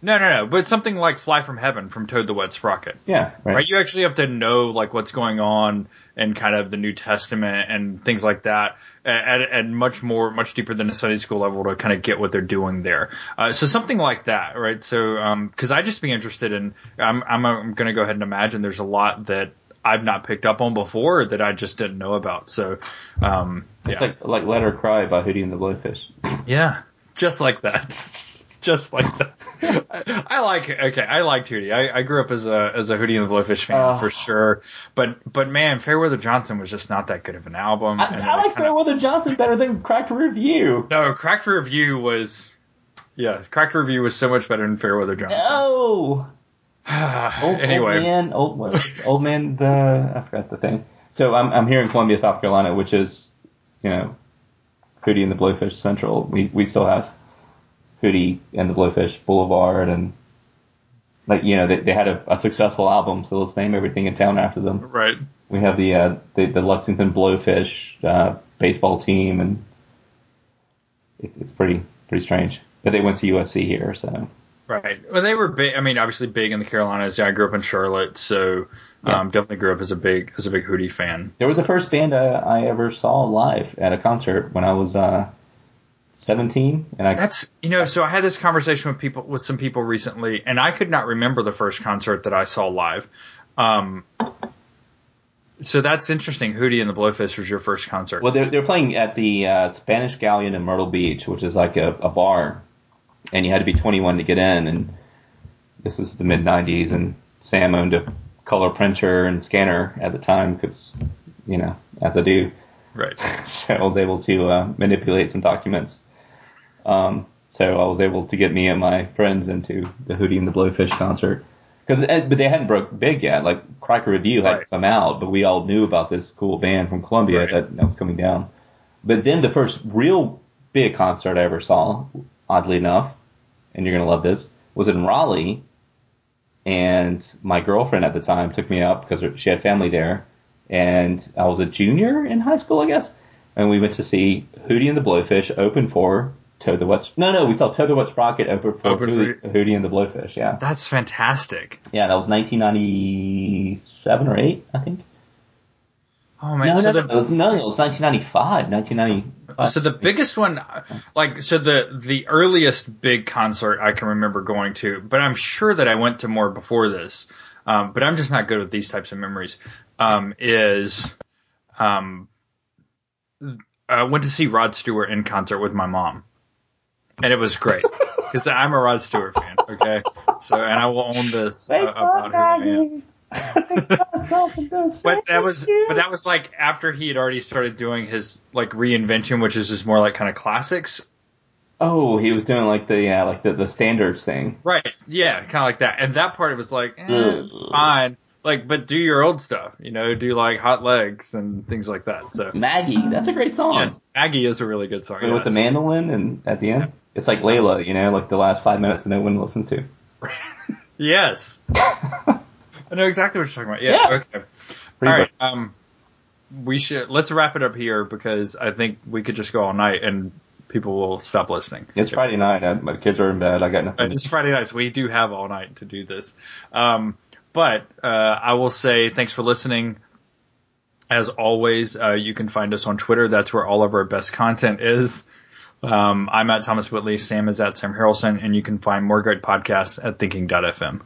No, no, no. But something like "Fly from Heaven" from Toad the Wet Sprocket. Yeah, right. right. You actually have to know like what's going on in kind of the New Testament and things like that at, at much more, much deeper than a Sunday school level to kind of get what they're doing there. Uh, so something like that, right? So, um, cause I just be interested in, I'm, I'm, I'm going to go ahead and imagine there's a lot that I've not picked up on before that I just didn't know about. So, um, it's yeah. like, like Let Her Cry by Hootie and the Blowfish. Yeah. Just like that. just like that. I, I, like okay, I like Hootie. I, I grew up as a as a Hootie and the Blowfish fan uh, for sure. But but man, Fairweather Johnson was just not that good of an album. I, I like Fairweather of, Johnson better than Cracked Rear View. No, Cracked Rear View was yeah, Cracked Rear View was so much better than Fairweather Johnson. No. old, anyway, old man, old, old man. The I forgot the thing. So I'm I'm here in Columbia, South Carolina, which is you know Hootie and the Blowfish Central. We we still have Hootie and the Blowfish Boulevard and like you know they, they had a, a, successful album, so let's name everything in town after them. Right. We have the uh, the, the Lexington Blowfish uh, baseball team, and it's it's pretty pretty strange. But they went to USC here, so. Right. Well, they were big. I mean, obviously big in the Carolinas. Yeah, I grew up in Charlotte, so yeah. um, definitely grew up as a big as a big Hootie fan. There was the first band uh, I ever saw live at a concert when I was uh, 17 and I That's you know so I had this conversation with people with some people recently and I could not remember the first concert that I saw live. Um so that's interesting. Hootie and the Blowfish was your first concert. Well, they're, they're playing at the uh, Spanish Galleon in Myrtle Beach, which is like a, a bar, and you had to be 21 to get in. And this was the mid 90s, and Sam owned a color printer and scanner at the time because, you know, as I do. Right. So I was able to uh, manipulate some documents um, So I was able to get me and my friends into the Hootie and the Blowfish concert. Cause, eh, but they hadn't broke big yet. Like Cracked Rear View had right. come out, but we all knew about this cool band from Columbia right. that, that was coming down. But then the first real big concert I ever saw, oddly enough, and you're gonna love this, was in Raleigh. And my girlfriend at the time took me up because she had family there, and I was a junior in high school, I guess. And we went to see Hootie and the Blowfish open for Toad the Wet. No, no, we saw Toad the Wet Sprocket over for open Hootie. Hootie and the Blowfish. Yeah, that's fantastic. Yeah, that was 1997 or eight, I think. Oh man, no, so no, the, no, it was, no, it was 1995, 1995. So the biggest one, like, so the the earliest big concert I can remember going to, but I'm sure that I went to more before this. Um, but I'm just not good with these types of memories. Um, is um, I went to see Rod Stewart in concert with my mom, and it was great because I'm a Rod Stewart fan. Okay, so and I will own this uh, about who I but that was but that was like after he had already started doing his like reinvention, which is just more like kind of classics. Oh, he was doing like the yeah, like the, the standards thing. Right. Yeah, kind of like that. And that part it was like, eh, it's fine. Like, but do your old stuff, you know, do like hot legs and things like that. So Maggie, that's a great song. Yes, Maggie is a really good song. Yes. With the mandolin and at the end, it's like Layla, you know, like the last five minutes that no one listens to. yes. I know exactly what you're talking about. Yeah. yeah. Okay. Pretty all right. Um, we should let's wrap it up here because I think we could just go all night and people will stop listening. It's Friday night. I, my kids are in bed. I got nothing. It's Friday night, so we do have all night to do this. Um, but uh, I will say thanks for listening. As always, uh, you can find us on Twitter. That's where all of our best content is. Um, I'm at Thomas Whitley. Sam is at Sam Harrelson, and you can find more great podcasts at thinking.fm.